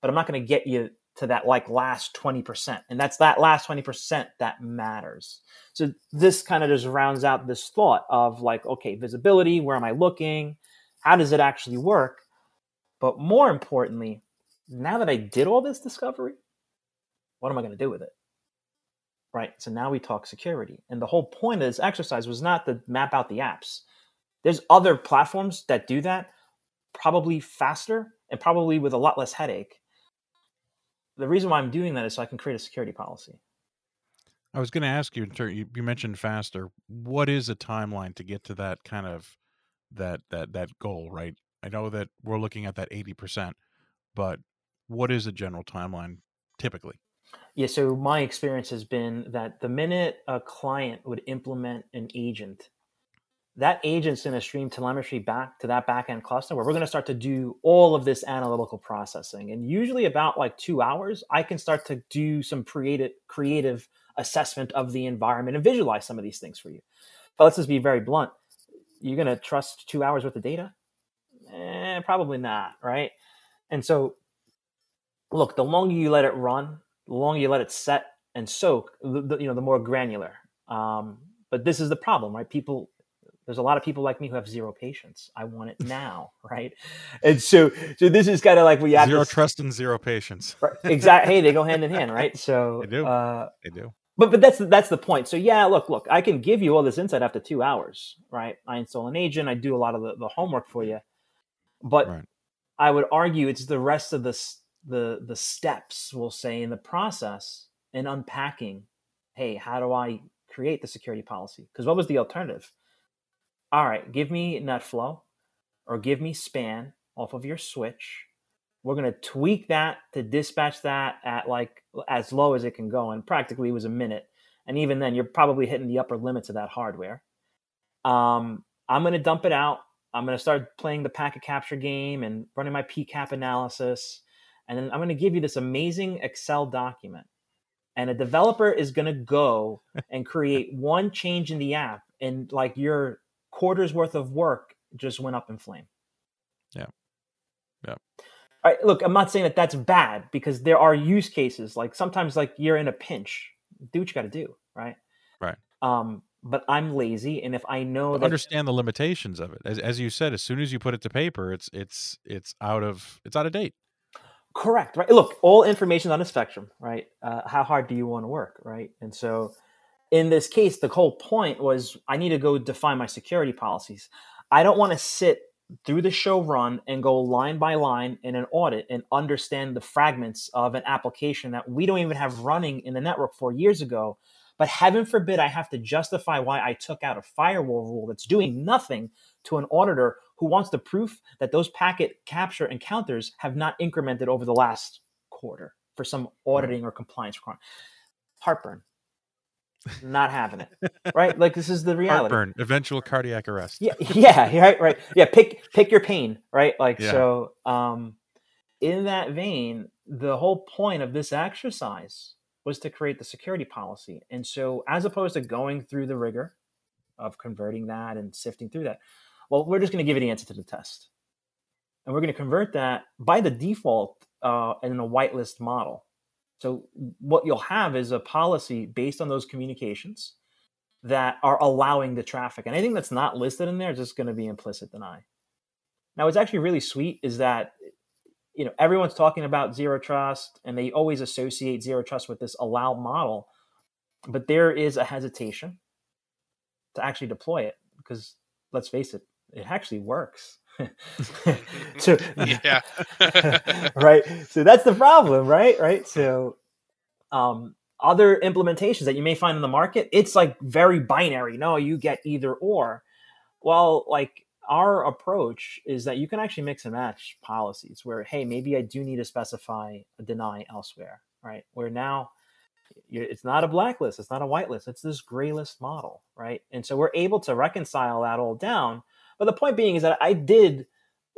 D: but I'm not going to get you to that like last 20%. And that's that last 20% that matters. So this kind of just rounds out this thought of like, okay, visibility, where am I looking? How does it actually work? But more importantly, now that I did all this discovery, what am I going to do with it? Right. So now we talk security. And the whole point of this exercise was not to map out the apps. There's other platforms that do that probably faster and probably with a lot less headache the reason why I'm doing that is so I can create a security policy.
B: I was going to ask you, you mentioned faster. What is a timeline to get to that kind of that that that goal? Right. I know that we're looking at that eighty percent, but what is a general timeline typically?
D: Yeah. So my experience has been that the minute a client would implement an agent that agent's going to stream telemetry back to that backend cluster where we're going to start to do all of this analytical processing. And usually about like two hours, I can start to do some creative creative assessment of the environment and visualize some of these things for you. But let's just be very blunt. You're going to trust two hours worth of data? Eh, probably not, right? And so, look, the longer you let it run, the longer you let it set and soak, the, the you know, the more granular. Um, but this is the problem, right? People there's a lot of people like me who have zero patience. I want it now, right? And so, so this is kind of like we have
B: zero this, trust and zero patience.
D: Right, exactly. Hey, they go hand in hand, right? So
B: they do. Uh, they do.
D: But but that's that's the point. So yeah, look, look, I can give you all this insight after two hours, right? I install an agent, I do a lot of the, the homework for you, but right. I would argue it's the rest of the the the steps, we'll say, in the process and unpacking. Hey, how do I create the security policy? Because what was the alternative? All right, give me NetFlow or give me span off of your switch. We're going to tweak that to dispatch that at like as low as it can go. And practically it was a minute. And even then, you're probably hitting the upper limits of that hardware. Um, I'm going to dump it out. I'm going to start playing the packet capture game and running my PCAP analysis. And then I'm going to give you this amazing Excel document. And a developer is going to go and create one change in the app. And like your quarters worth of work just went up in flame.
B: Yeah. Yeah.
D: All right, look, I'm not saying that that's bad because there are use cases. Like sometimes, like you're in a pinch, do what you got to do, right?
B: Right.
D: Um, but I'm lazy, and if I know
B: that, understand the limitations of it, as as you said, as soon as you put it to paper, it's it's it's out of it's out of date.
D: Correct. Right. Look, all information on a spectrum. Right. Uh, how hard do you want to work? Right. And so, in this case, the whole point was I need to go define my security policies. I don't want to sit through the show run and go line by line in an audit and understand the fragments of an application that we don't even have running in the network four years ago. But heaven forbid I have to justify why I took out a firewall rule that's doing nothing to an auditor who wants the proof that those packet capture encounters have not incremented over the last quarter for some auditing or compliance requirement. Heartburn not having it right? Like this is the reality.
B: Heartburn, eventual cardiac arrest.
D: yeah yeah right right. Yeah pick pick your pain right? Like
B: Yeah.
D: so um in that vein the whole point of this exercise was to create the security policy. And so as opposed to going through the rigor of converting that and sifting through that well we're just going to give you the answer to the test. And we're going to convert that by the default uh, in a whitelist model so what you'll have is a policy based on those communications that are allowing the traffic. And anything that's not listed in there is just going to be implicit deny. Now, what's actually really sweet is that you know everyone's talking about zero trust, and they always associate zero trust with this allow model, but there is a hesitation to actually deploy it because let's face it, it actually works. so
C: yeah.
D: right so that's the problem right right? So um other implementations that you may find in the market it's like very binary no you get either or. Well like our approach is that you can actually mix and match policies where hey maybe i do need to specify a deny elsewhere right? Where now it's not a blacklist it's not a whitelist it's this gray list model right? And so we're able to reconcile that all down but the point being is that i did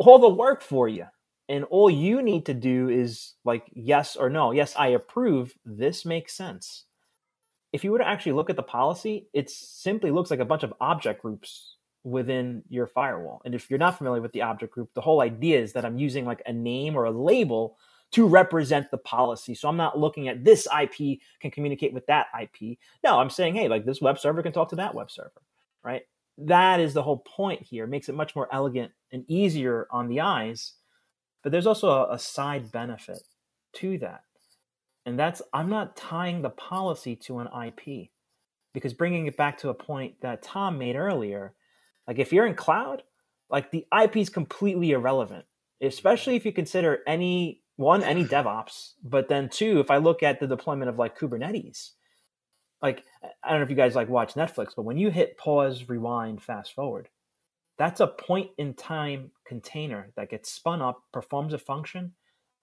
D: all the work for you. And all you need to do is like yes or no. Yes i approve. This makes sense. If you were to actually look at the policy it simply looks like a bunch of object groups within your firewall. And if you're not familiar with the object group the whole idea is that i'm using like a name or a label to represent the policy. So i'm not looking at this ip can communicate with that ip no i'm saying hey like this web server can talk to that web server right that is the whole point here it makes it much more elegant and easier on the eyes but there's also a, a side benefit to that. And that's I'm not tying the policy to an IP because bringing it back to a point that Tom made earlier, like if you're in cloud, like the IP is completely irrelevant, especially if you consider any one, any DevOps, but then two, if I look at the deployment of like Kubernetes, like I don't know if you guys like watch Netflix, but when you hit pause, rewind, fast forward, that's a point in time container that gets spun up, performs a function,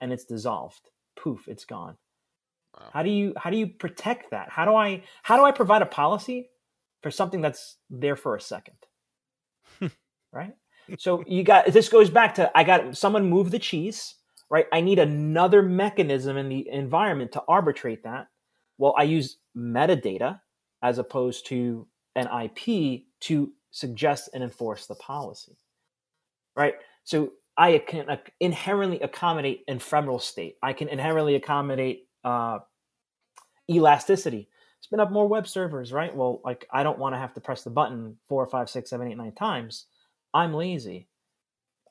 D: and it's dissolved. Poof, it's gone.
C: Wow.
D: How do you how do you protect that? How do I how do I provide a policy for something that's there for a second? right? So you got this goes back to I got someone move the cheese, right? I need another mechanism in the environment to arbitrate that. Well, I use metadata as opposed to an IP to suggest and enforce the policy. Right? So I can inherently accommodate ephemeral state. I can inherently accommodate uh, elasticity. Spin up more web servers, right? Well, like I don't want to have to press the button four, five, six, seven, eight, nine times. I'm lazy.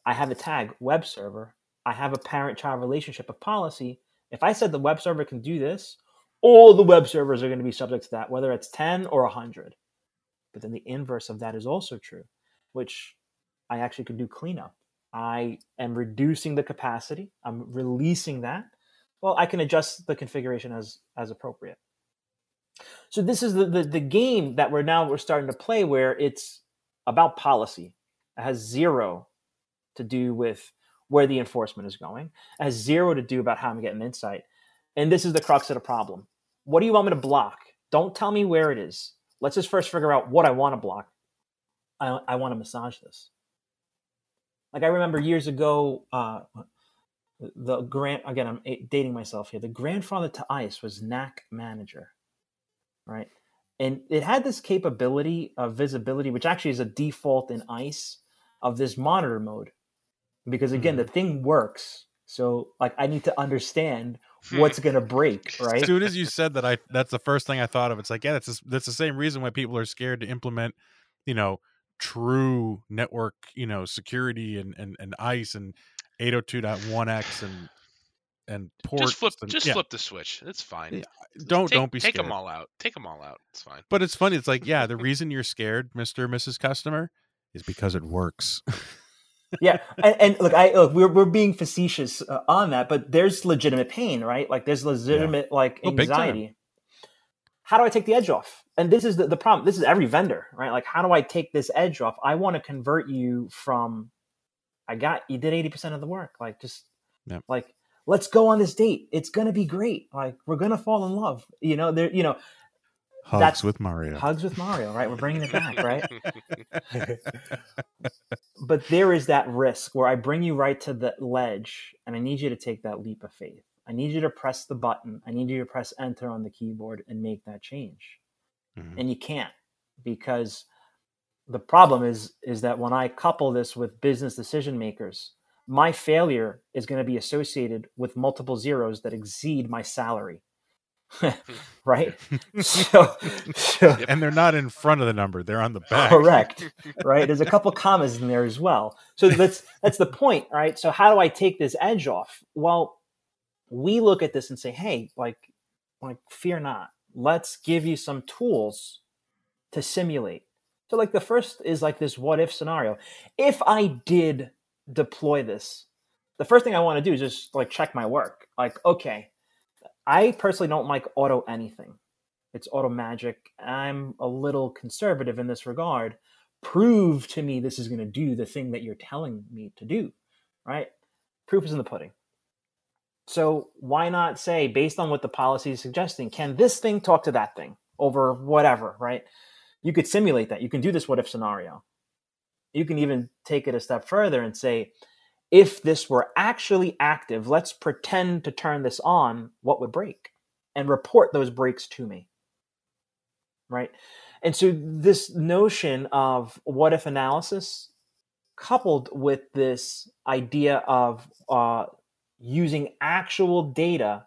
D: I have a tag web server. I have a parent child relationship of policy. If I said the web server can do this, all the web servers are going to be subject to that, whether it's 10 or 100. But then the inverse of that is also true, which I actually could do cleanup. I am reducing the capacity. I'm releasing that. Well, I can adjust the configuration as as appropriate. So this is the, the, the game that we're now we're starting to play where it's about policy. It has zero to do with where the enforcement is going. It has zero to do about how I'm getting insight. And this is the crux of the problem. What do you want me to block? Don't tell me where it is. Let's just first figure out what I want to block. I, I want to massage this. Like I remember years ago, uh, the grand again, I'm dating myself here. The grandfather to ISE was NAC manager, right? And it had this capability of visibility, which actually is a default in ISE of this monitor mode, because again, the thing works. So like I need to understand Hmm. what's going to break, right?
B: As soon as you said that, I that's the first thing I thought of. It's like, yeah, that's just, that's the same reason why people are scared to implement, you know, true network, you know, security and and, and ISE and 802.1x and and ports.
C: Just flip,
B: and,
C: just
B: yeah.
C: flip the switch. It's fine.
B: Yeah, Don't
C: take,
B: don't be scared.
C: take them all out. Take them all out. It's fine.
B: But it's funny. It's like, yeah, the reason you're scared, Mister or Mrs. Customer, is because it works.
D: yeah, and, and look, I look, we're we're being facetious uh, on that, but there's legitimate pain, right? Like there's legitimate like
B: Oh,
D: anxiety. How do I take the edge off? And this is the, the problem. This is every vendor, right? Like, how do I take this edge off? I want to convert you from, I got you did eighty percent of the work. Like, just
B: Yep.
D: like let's go on this date. It's gonna be great. Like, we're gonna fall in love. You know, there. You know,
B: Hugs
D: That's-
B: with Mario.
D: hugs with Mario, right? We're bringing it back, right? but there is that risk where I bring you right to the ledge and I need you to take that leap of faith. I need you to press the button. I need you to press enter on the keyboard and make that change.
B: Mhm.
D: And you can't because the problem is is that when I couple this with business decision makers, my failure is going to be associated with multiple zeros that exceed my salary. right? So, so
B: and they're not in front of the number; they're on the back.
D: Correct. Right. There's a couple commas in there as well. So that's that's the point, right? So how do I take this edge off? Well, we look at this and say, hey, like, like fear not. Let's give you some tools to simulate. So like the first is like this what if scenario. If I did deploy this, the first thing I want to do is just like check my work. Like, okay, I personally don't like auto anything it's auto magic. I'm a little conservative in this regard. Prove to me this is going to do the thing that you're telling me to do, right? Proof is in the pudding. So why not say, based on what the policy is suggesting, can this thing talk to that thing over whatever, right? You could simulate that. You can do this what if scenario. You can even take it a step further and say, if this were actually active, let's pretend to turn this on, what would break? And report those breaks to me right? And so this notion of what if analysis, coupled with this idea of uh, using actual data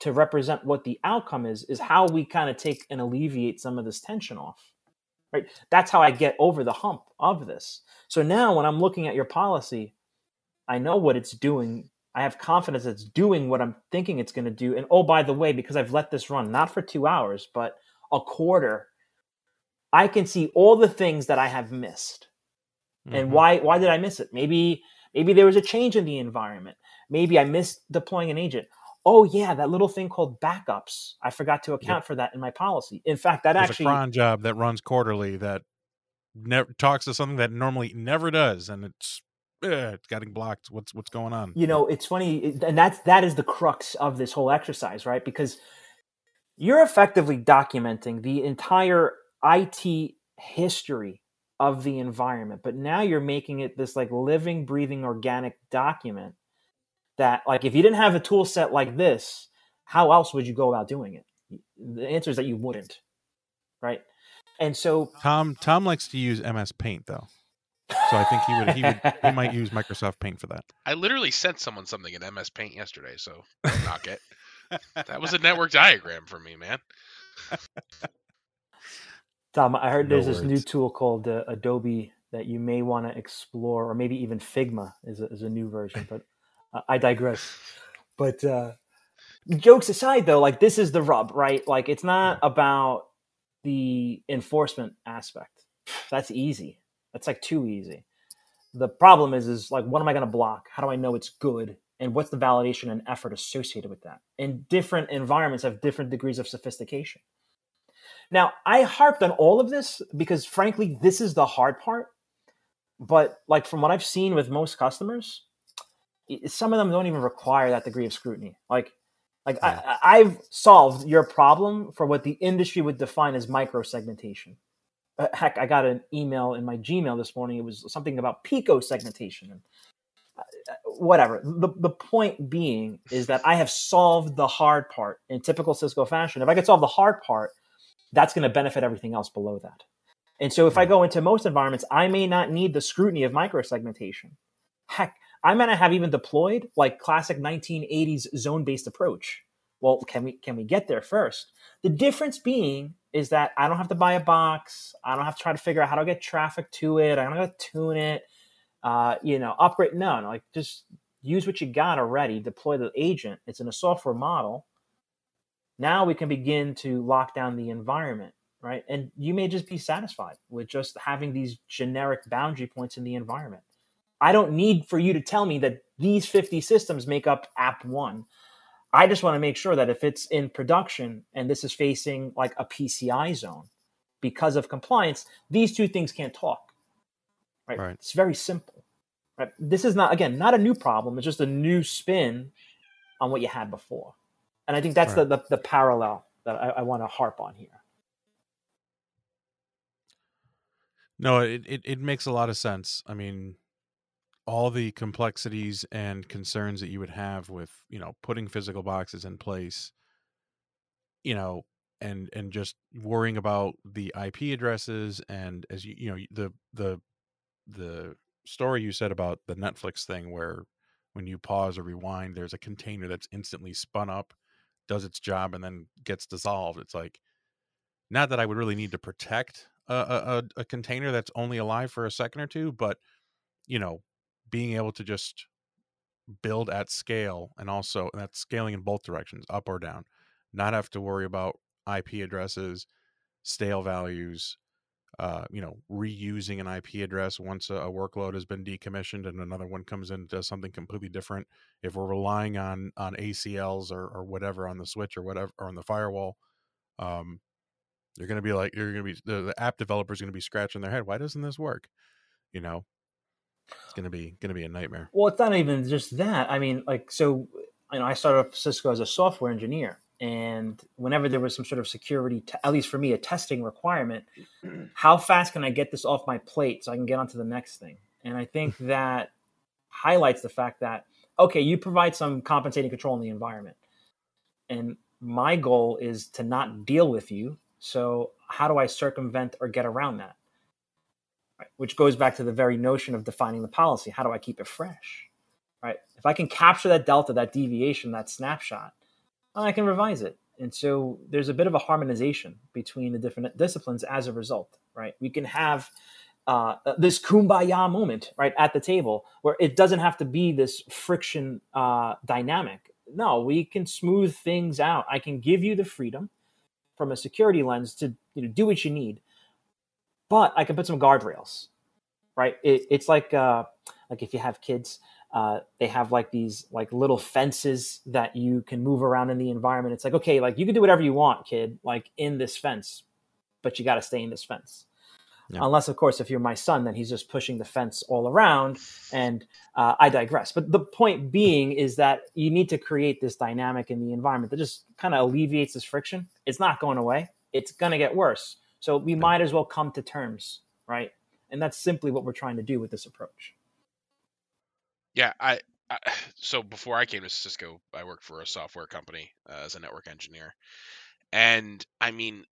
D: to represent what the outcome is, is how we kind of take and alleviate some of this tension off. Right? That's how I get over the hump of this. So now when I'm looking at your policy, I know what it's doing. I have confidence it's doing what I'm thinking it's going to do. And oh, by the way, because I've let this run not for two hours, but a quarter, I can see all the things that I have missed. And
B: Mhm.
D: why why did I miss it? Maybe maybe there was a change in the environment. Maybe I missed deploying an agent. Oh yeah, that little thing called backups. I forgot to account for that in my policy. In fact, that
B: There's
D: actually
B: a cron job that runs quarterly that never talks to something that normally never does, and it's eh, it's getting blocked. What's what's going on?
D: you know it's funny and that's that is the crux of this whole exercise right because you're effectively documenting the entire IT history of the environment but now you're making it this like living breathing organic document that like if you didn't have a tool set like this how else would you go about doing it the answer is that you wouldn't right and so
B: Tom Tom likes to use MS Paint though, so I think he would he would he might use Microsoft Paint for that.
C: I literally sent someone something in MS Paint yesterday, so don't knock it. That was a network diagram for me, man.
D: Tom, I heard
B: No
D: there's this new tool called uh, Adobe that you may want to explore, or maybe even Figma is a, is a new version. But uh, I digress. But uh, jokes aside, though, like this is the rub, right? Like it's not about the enforcement aspect. That's easy. That's like too easy. The problem is, is like, what am I going to block? How do I know it's good? And what's the validation and effort associated with that? And different environments have different degrees of sophistication. Now, I harped on all of this because, frankly, this is the hard part. But, like, from what I've seen with most customers, some of them don't even require that degree of scrutiny. Like, like I, I- I've solved your problem for what the industry would define as micro segmentation. Uh, heck, I got an email in my Gmail this morning. It was something about pico segmentation and uh, whatever. The, the point being is that I have solved the hard part in typical Cisco fashion. If I could solve the hard part, that's going to benefit everything else below that. And so if I go into most environments, I may not need the scrutiny of microsegmentation. Heck, I might not have even deployed like classic 1980s zone-based approach. Well, can we can we get there first? The difference being is that I don't have to buy a box. I don't have to try to figure out how to get traffic to it. I don't have to tune it. Uh, you know, upgrade. No, no, like just use what you got already, deploy the agent. It's in a software model. Now we can begin to lock down the environment, right? And you may just be satisfied with just having these generic boundary points in the environment. I don't need for you to tell me that these 50 systems make up app one. I just want to make sure that if it's in production and this is facing like a PCI zone because of compliance, these two things can't talk. Right? right. It's very simple. Right? This is not again not a new problem. It's just a new spin on what you had before. And I think that's right. the, the, the parallel that I, I want to harp on here.
B: No, it, it, it makes a lot of sense. I mean, all the complexities and concerns that you would have with you know putting physical boxes in place you know and and just worrying about the ip addresses and as you you know the the the story you said about the netflix thing where when you pause or rewind there's a container that's instantly spun up does its job and then gets dissolved. It's like not that i would really need to protect a, a, a container that's only alive for a second or two but you know being able to just build at scale and also and that's scaling in both directions up or down. Not have to worry about ip addresses stale values uh, you know reusing an ip address once a, a, workload has been decommissioned and another one comes in does something completely different. If we're relying on on acls or, or whatever on the switch or whatever or on the firewall um, you're going to be like you're going to be the, the app developers going to be scratching their head why doesn't this work? You know it's gonna be gonna be a nightmare.
D: Well, it's not even just that. I mean, like, so you know, I started off Cisco as a software engineer, and whenever there was some sort of security, t- at least for me, a testing requirement, how fast can I get this off my plate so I can get onto the next thing? And I think that highlights the fact that okay, you provide some compensating control in the environment, and my goal is to not deal with you. So how do I circumvent or get around that? Which goes back to the very notion of defining the policy. How do I keep it fresh? Right? If I can capture that delta, that deviation, that snapshot, I can revise it. And so there's a bit of a harmonization between the different disciplines as a result, right? We can have uh, this kumbaya moment, right, at the table where it doesn't have to be this friction uh, dynamic. No, we can smooth things out. I can give you the freedom from a security lens to you know, do what you need but I can put some guardrails, right? It, it's like uh, like if you have kids, uh, they have like these like little fences that you can move around in the environment. It's like okay, like you can do whatever you want, kid, like in this fence, but you got to stay in this fence. Yeah. Unless, of course, if you're my son, then he's just pushing the fence all around. And uh, I digress. But the point being is that you need to create this dynamic in the environment that just kind of alleviates this friction. It's not going away. It's going to get worse. So we might as well come to terms, right? And that's simply what we're trying to do with this approach.
C: Yeah, I, I so before I came to Cisco, I worked for a software company uh, as a network engineer. And I mean,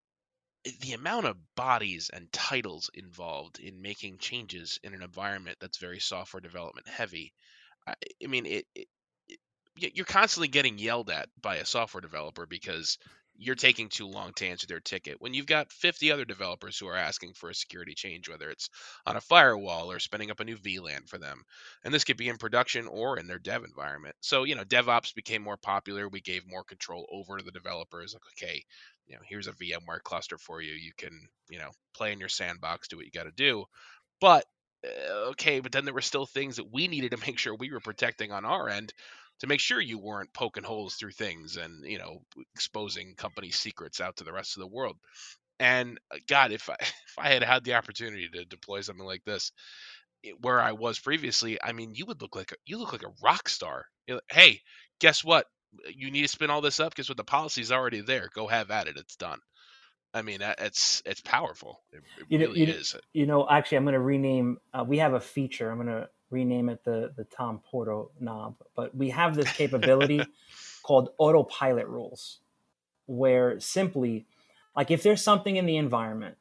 C: the amount of bodies and titles involved in making changes in an environment that's very software development heavy. I, I mean, it, it, it, you're constantly getting yelled at by a software developer because you're taking too long to answer their ticket when you've got 50 other developers who are asking for a security change whether it's on a firewall or spinning up a new vlan for them and this could be in production or in their dev environment. So you know devops became more popular we gave more control over to the developers like okay you know here's a vmware cluster for you you can you know play in your sandbox do what you got to do. But eh, okay but then there were still things that we needed to make sure we were protecting on our end to make sure you weren't poking holes through things and you know exposing company secrets out to the rest of the world and uh, god if i if i had had the opportunity to deploy something like this where i was previously i mean you would look like a, you look like a rock star hey guess what you need to spin all this up guess what the policy's already there go have at it it's done I mean, it's it's powerful. It, it
D: you
C: know,
D: really you, is. You know, actually, I'm going to rename. Uh, we have a feature. I'm going to rename it the the Tom Porto knob, but we have this capability called autopilot rules, where simply, like if there's something in the environment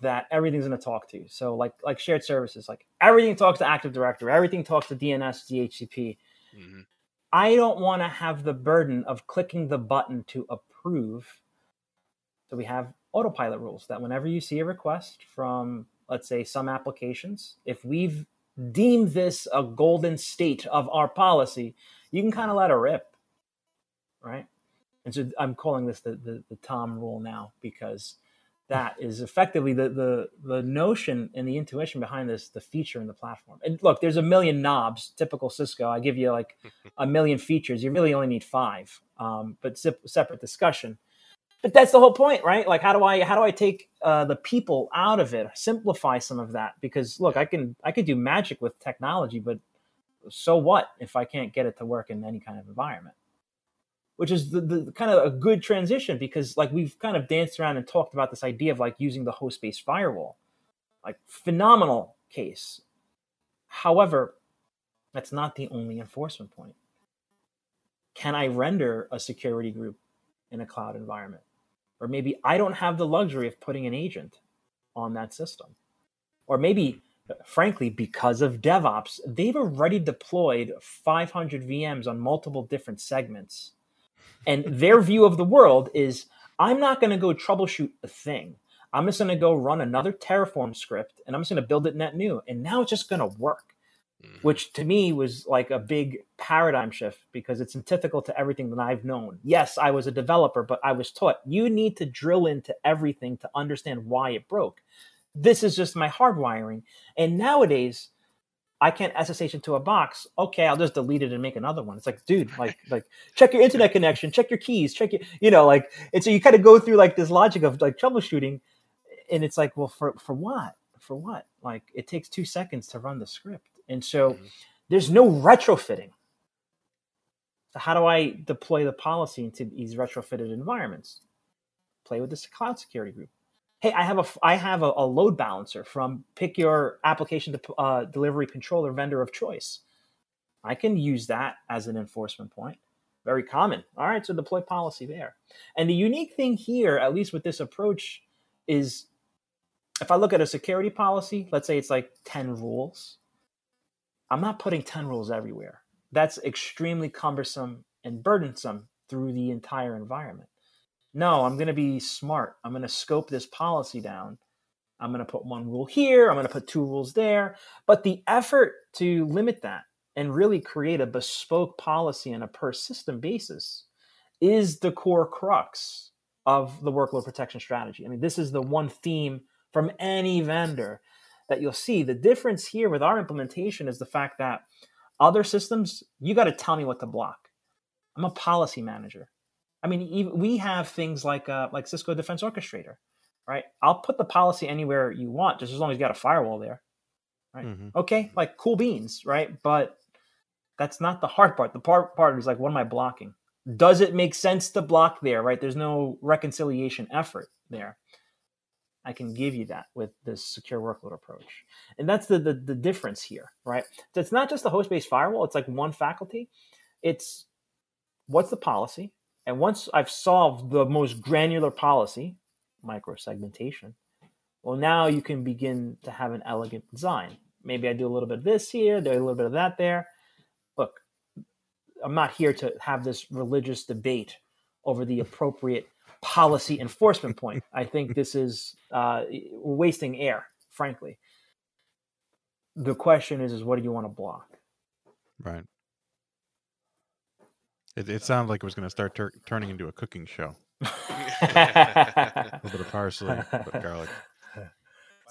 D: that everything's going to talk to, so like like shared services, like everything talks to Active Directory, everything talks to DNS, DHCP. Mm-hmm. I don't want to have the burden of clicking the button to approve. So we have autopilot rules that whenever you see a request from, let's say, some applications, if we've deem this a golden state of our policy, you can kind of let it rip, right? And so I'm calling this the, the, the Tom rule now because that is effectively the, the the notion and the intuition behind this, the feature in the platform. And look, there's a million knobs. Typical Cisco, I give you like a million features. You really only need five, um, but separate discussion. But that's the whole point, right? Like, how do I how do I take uh, the people out of it, simplify some of that? Because look, I can I can do magic with technology, but so what if I can't get it to work in any kind of environment? which is the, the, kind of a good transition because like we've kind of danced around and talked about this idea of like using the host based firewall like phenomenal case however that's not the only enforcement point can i render a security group in a cloud environment or maybe i don't have the luxury of putting an agent on that system or maybe frankly because of devops they've already deployed 500 vms on multiple different segments and their view of the world is I'm not going to go troubleshoot a thing. I'm just going to go run another Terraform script and I'm just going to build it net new. And now it's just going to work, mm-hmm. which to me was like a big paradigm shift because it's antithetical to everything that I've known. Yes, I was a developer, but I was taught you need to drill into everything to understand why it broke. This is just my hardwiring. And nowadays, I can't SSH into a box. Okay, I'll just delete it and make another one. It's like, dude, like, like check your internet connection, check your keys, check your, you know, like, and so you kind of go through like this logic of like troubleshooting, and it's like, well, for for what? For what? Like, it takes two seconds to run the script, and so mm-hmm. there's no retrofitting. So how do I deploy the policy into these retrofitted environments? Play with this cloud security group hey, I have a I have a, a load balancer from pick your application to uh, delivery controller vendor of choice. I can use that as an enforcement point. Very common. All right, so deploy policy there. And the unique thing here, at least with this approach, is if I look at a security policy, let's say it's like 10 rules, I'm not putting 10 rules everywhere. That's extremely cumbersome and burdensome through the entire environment. No, I'm going to be smart. I'm going to scope this policy down. I'm going to put one rule here. I'm going to put two rules there. But the effort to limit that and really create a bespoke policy on a per system basis is the core crux of the workload protection strategy. I mean, this is the one theme from any vendor that you'll see. The difference here with our implementation is the fact that other systems, you got to tell me what to block. I'm a policy manager. I mean, we have things like uh, like Cisco Defense Orchestrator, right? I'll put the policy anywhere you want, just as long as you got a firewall there, right? Mm-hmm. Okay, like cool beans, right? But that's not the hard part. The part part is like, what am I blocking? Does it make sense to block there, right? There's no reconciliation effort there. I can give you that with this secure workload approach. And that's the, the, the difference here, right? So it's not just a host based firewall, it's like one faculty. It's what's the policy? And once I've solved the most granular policy, microsegmentation, well, now you can begin to have an elegant design. Maybe I do a little bit of this here, do a little bit of that there. Look, I'm not here to have this religious debate over the appropriate policy enforcement point. I think this is uh, wasting air, frankly. The question is, is what do you want to block?
B: Right. It, it sounded like it was going to start tur- turning into a cooking show. a little bit of parsley, but garlic.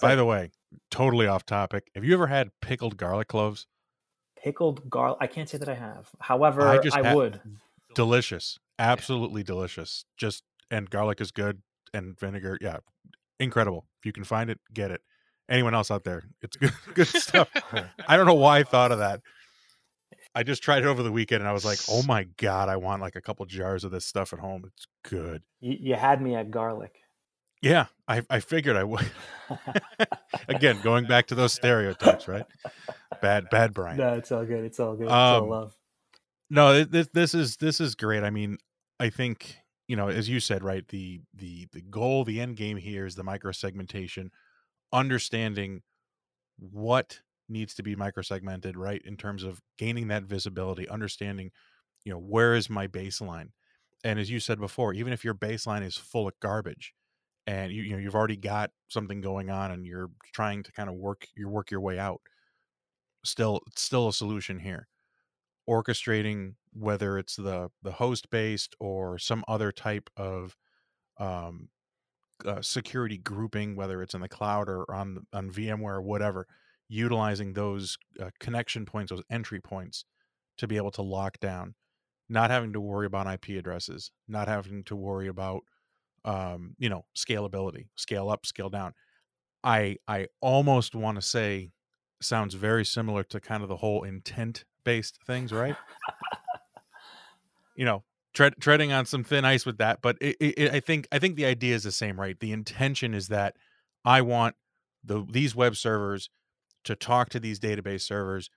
B: By the way, totally off topic. Have you ever had pickled garlic cloves?
D: Pickled garlic. I can't say that I have. However, I, I would.
B: Delicious, absolutely delicious. Just and garlic is good, and vinegar, yeah, incredible. If you can find it, get it. Anyone else out there, it's good, good stuff. I don't know why I thought of that. I just tried it over the weekend and I was like, oh my God, I want like a couple jars of this stuff at home. It's good.
D: You, you had me at garlic.
B: Yeah, I, I figured I would. Again, going back to those stereotypes, right? Bad, bad Bryan.
D: No, it's all good. It's all good. It's um, all love.
B: No, this this is this is great. I mean, I think you know, as you said, right? The the the goal, the end game here is the micro segmentation, understanding what needs to be microsegmented, right? In terms of gaining that visibility, understanding, you know, where is my baseline? And as you said before, even if your baseline is full of garbage and you, you know you've already got something going on and you're trying to kind of work you work your way out, still still a solution here orchestrating whether it's the the host based or some other type of um, uh, security grouping whether it's in the cloud or on on VMware or whatever utilizing those uh, connection points those entry points to be able to lock down not having to worry about IP addresses not having to worry about um, you know scalability scale up scale down. I i almost want to say sounds very similar to kind of the whole intent based things right? You know tread, treading on some thin ice with that but it, it, i think i think the idea is the same right? The intention is that i want the these web servers to talk to these database servers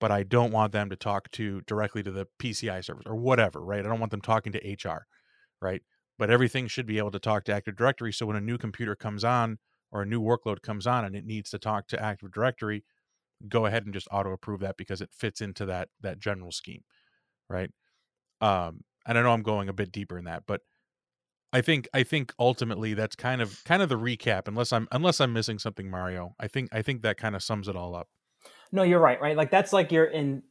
B: but i don't want them to talk to directly to the pci servers or whatever right? I don't want them talking to hr right? But everything should be able to talk to Active Directory. So when a new computer comes on or a new workload comes on and it needs to talk to Active Directory, go ahead and just auto approve that because it fits into that that general scheme, right? Um, and I know I'm going a bit deeper in that, but I think I think ultimately that's kind of kind of the recap. Unless I'm unless I'm missing something, Mario. I think I think that kind of sums it all up.
D: No, you're right. Right, like that's like you're in,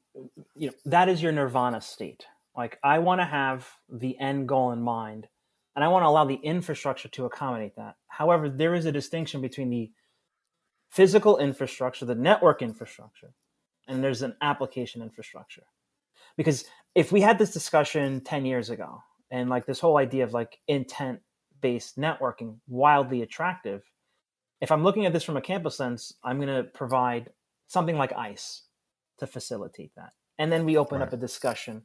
D: you know, that is your nirvana state. Like I want to have the end goal in mind and I want to allow the infrastructure to accommodate that. However, there is a distinction between the physical infrastructure, the network infrastructure, and there's an application infrastructure. Because if we had this discussion 10 years ago and like this whole idea of like intent based networking, wildly attractive, if I'm looking at this from a campus sense, I'm going to provide something like ISE to facilitate that. And then we open right. up a discussion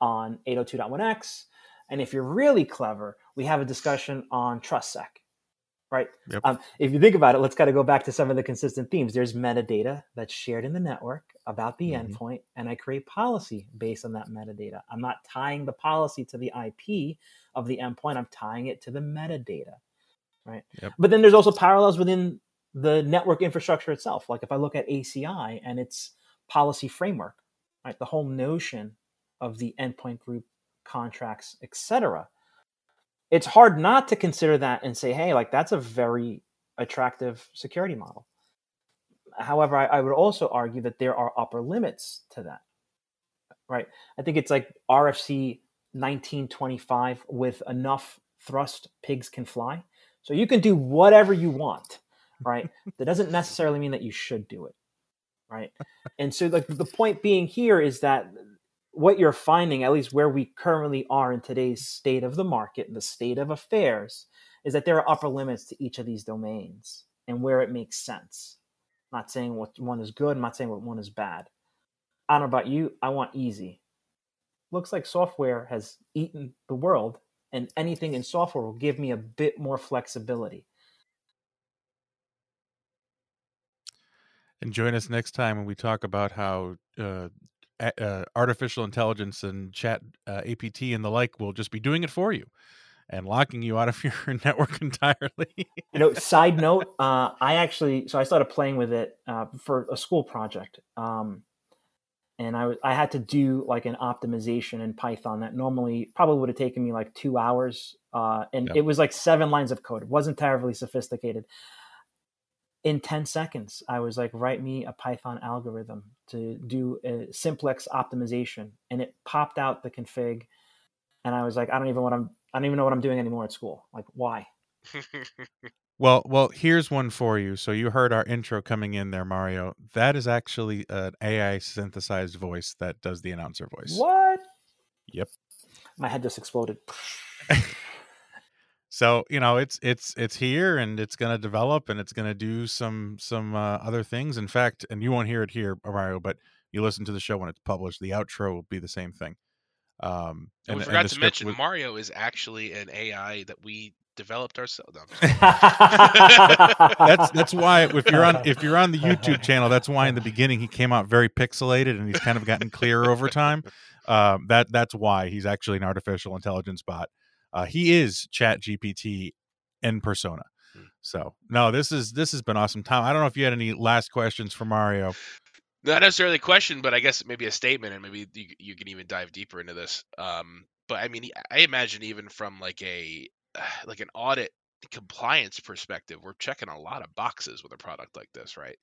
D: on 802.1x and if you're really clever, we have a discussion on TrustSec, right? Yep. Um, if you think about it, let's kind of go back to some of the consistent themes. There's metadata that's shared in the network about the mm-hmm. endpoint, and I create policy based on that metadata. I'm not tying the policy to the IP of the endpoint, I'm tying it to the metadata, right? Yep. But then there's also parallels within the network infrastructure itself. Like if I look at ACI and its policy framework, right? The whole notion of the endpoint group contracts, etc. It's hard not to consider that and say, hey, like that's a very attractive security model. However, I, I would also argue that there are upper limits to that. Right. I think it's like RFC 1925 with enough thrust, pigs can fly. So you can do whatever you want, right? that doesn't necessarily mean that you should do it, right? And so, like the point being here is that what you're finding, at least where we currently are in today's state of the market, and the state of affairs, is that there are upper limits to each of these domains and where it makes sense. I'm not saying what one is good, I'm not saying what one is bad. I don't know about you, I want easy. Looks like software has eaten the world, and anything in software will give me a bit more flexibility.
B: And join us next time when we talk about how uh, uh, artificial intelligence and chat uh, apt and the like will just be doing it for you and locking you out of your network entirely
D: you know side note uh, i actually so i started playing with it uh, for a school project um, and I, I had to do like an optimization in python that normally probably would have taken me like two hours uh, and yep. it was like seven lines of code it wasn't terribly sophisticated in 10 seconds i was like write me a python algorithm to do a simplex optimization and it popped out the config and i was like i don't even what i'm i don't even know what i'm doing anymore at school. Like why?
B: Well well here's one for you. So you heard our intro coming in there mario. That is actually an ai synthesized voice that does the announcer voice.
D: What?
B: Yep.
D: My head just exploded
B: so you know it's it's it's here and it's going to develop and it's going to do some some uh, other things. In fact and you won't hear it here mario but you listen to the show when it's published the outro will be the same thing.
C: Um and, and we forgot to mention mario is actually an ai that we developed ourselves no,
B: that's that's why if you're on if you're on the youtube channel that's why in the beginning he came out very pixelated and he's kind of gotten clearer over time. Um, that that's why he's actually an artificial intelligence bot uh, he is Chat GPT in persona. Hmm. So no, this is this has been awesome. Tom, I don't know if you had any last questions for Mario.
C: Not necessarily a question, but I guess maybe a statement, and maybe you, you can even dive deeper into this. Um, but I mean, I imagine even from like a like an audit compliance perspective, we're checking a lot of boxes with a product like this, right?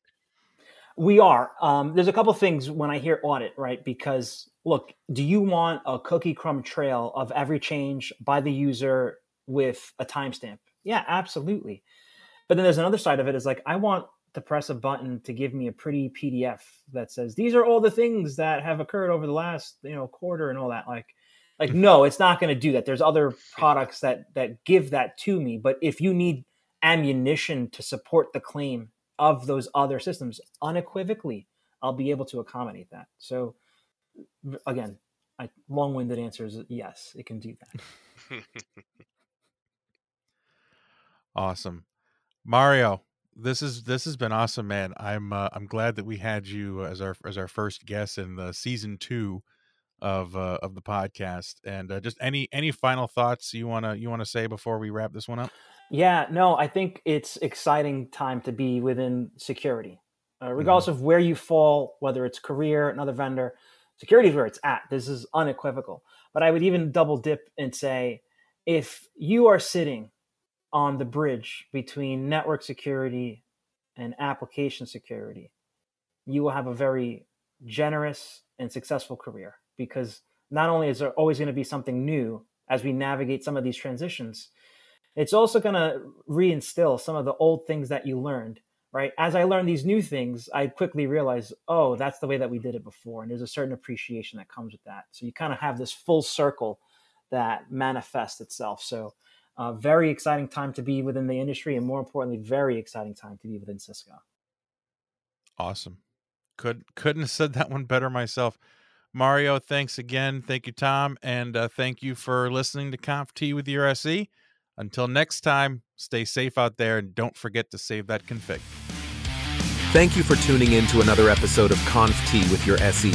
D: We are. Um, there's a couple things when I hear audit, right? Because look, do you want a cookie crumb trail of every change by the user with a timestamp? Yeah, absolutely. But then there's another side of it is like I want to press a button to give me a pretty PDF that says these are all the things that have occurred over the last you know quarter and all that. Like, like
B: Mm-hmm.
D: no, it's not going to do that. There's other products that that give that to me. But if you need ammunition to support the claim of those other systems unequivocally, I'll be able to accommodate that. So again, I, long-winded answer is yes, it can do that.
B: Awesome, Mario. This is this has been awesome, man. I'm uh, I'm glad that we had you as our as our first guest in the season two of uh, of the podcast. And uh, just any any final thoughts you wanna you wanna say before we wrap this one up?
D: Yeah, no, I think it's exciting time to be within security, uh, regardless of where you fall, whether it's career, another vendor. Security is where it's at. This is unequivocal. But I would even double dip and say, if you are sitting on the bridge between network security and application security, you will have a very generous and successful career because not only is there always going to be something new as we navigate some of these transitions, it's also going to reinstill some of the old things that you learned right as i learn these new things i quickly realize, oh that's the way that we did it before and there's a certain appreciation that comes with that so you kind of have this full circle that manifests itself so uh, very exciting time to be within the industry and more importantly very exciting time to be within cisco
B: Awesome. Could couldn't have said that one better myself. Mario, thanks again. Thank you, Tom, and uh, thank you for listening to Conf T with your SE. Until next time, stay safe out there and don't forget to save that config.
A: Thank you for tuning in to another episode of Conf T with your SE.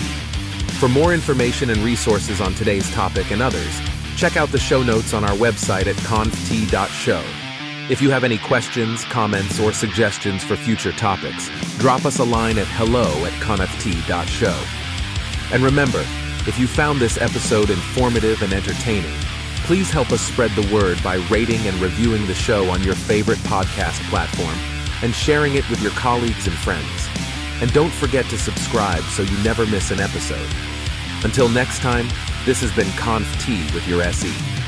A: For more information and resources on today's topic and others, check out the show notes on our website at conft.show. If you have any questions, comments, or suggestions for future topics, drop us a line at hello at conft.show. And remember, if you found this episode informative and entertaining, please help us spread the word by rating and reviewing the show on your favorite podcast platform and sharing it with your colleagues and friends. And don't forget to subscribe so you never miss an episode. Until next time, this has been Conf T with your SE.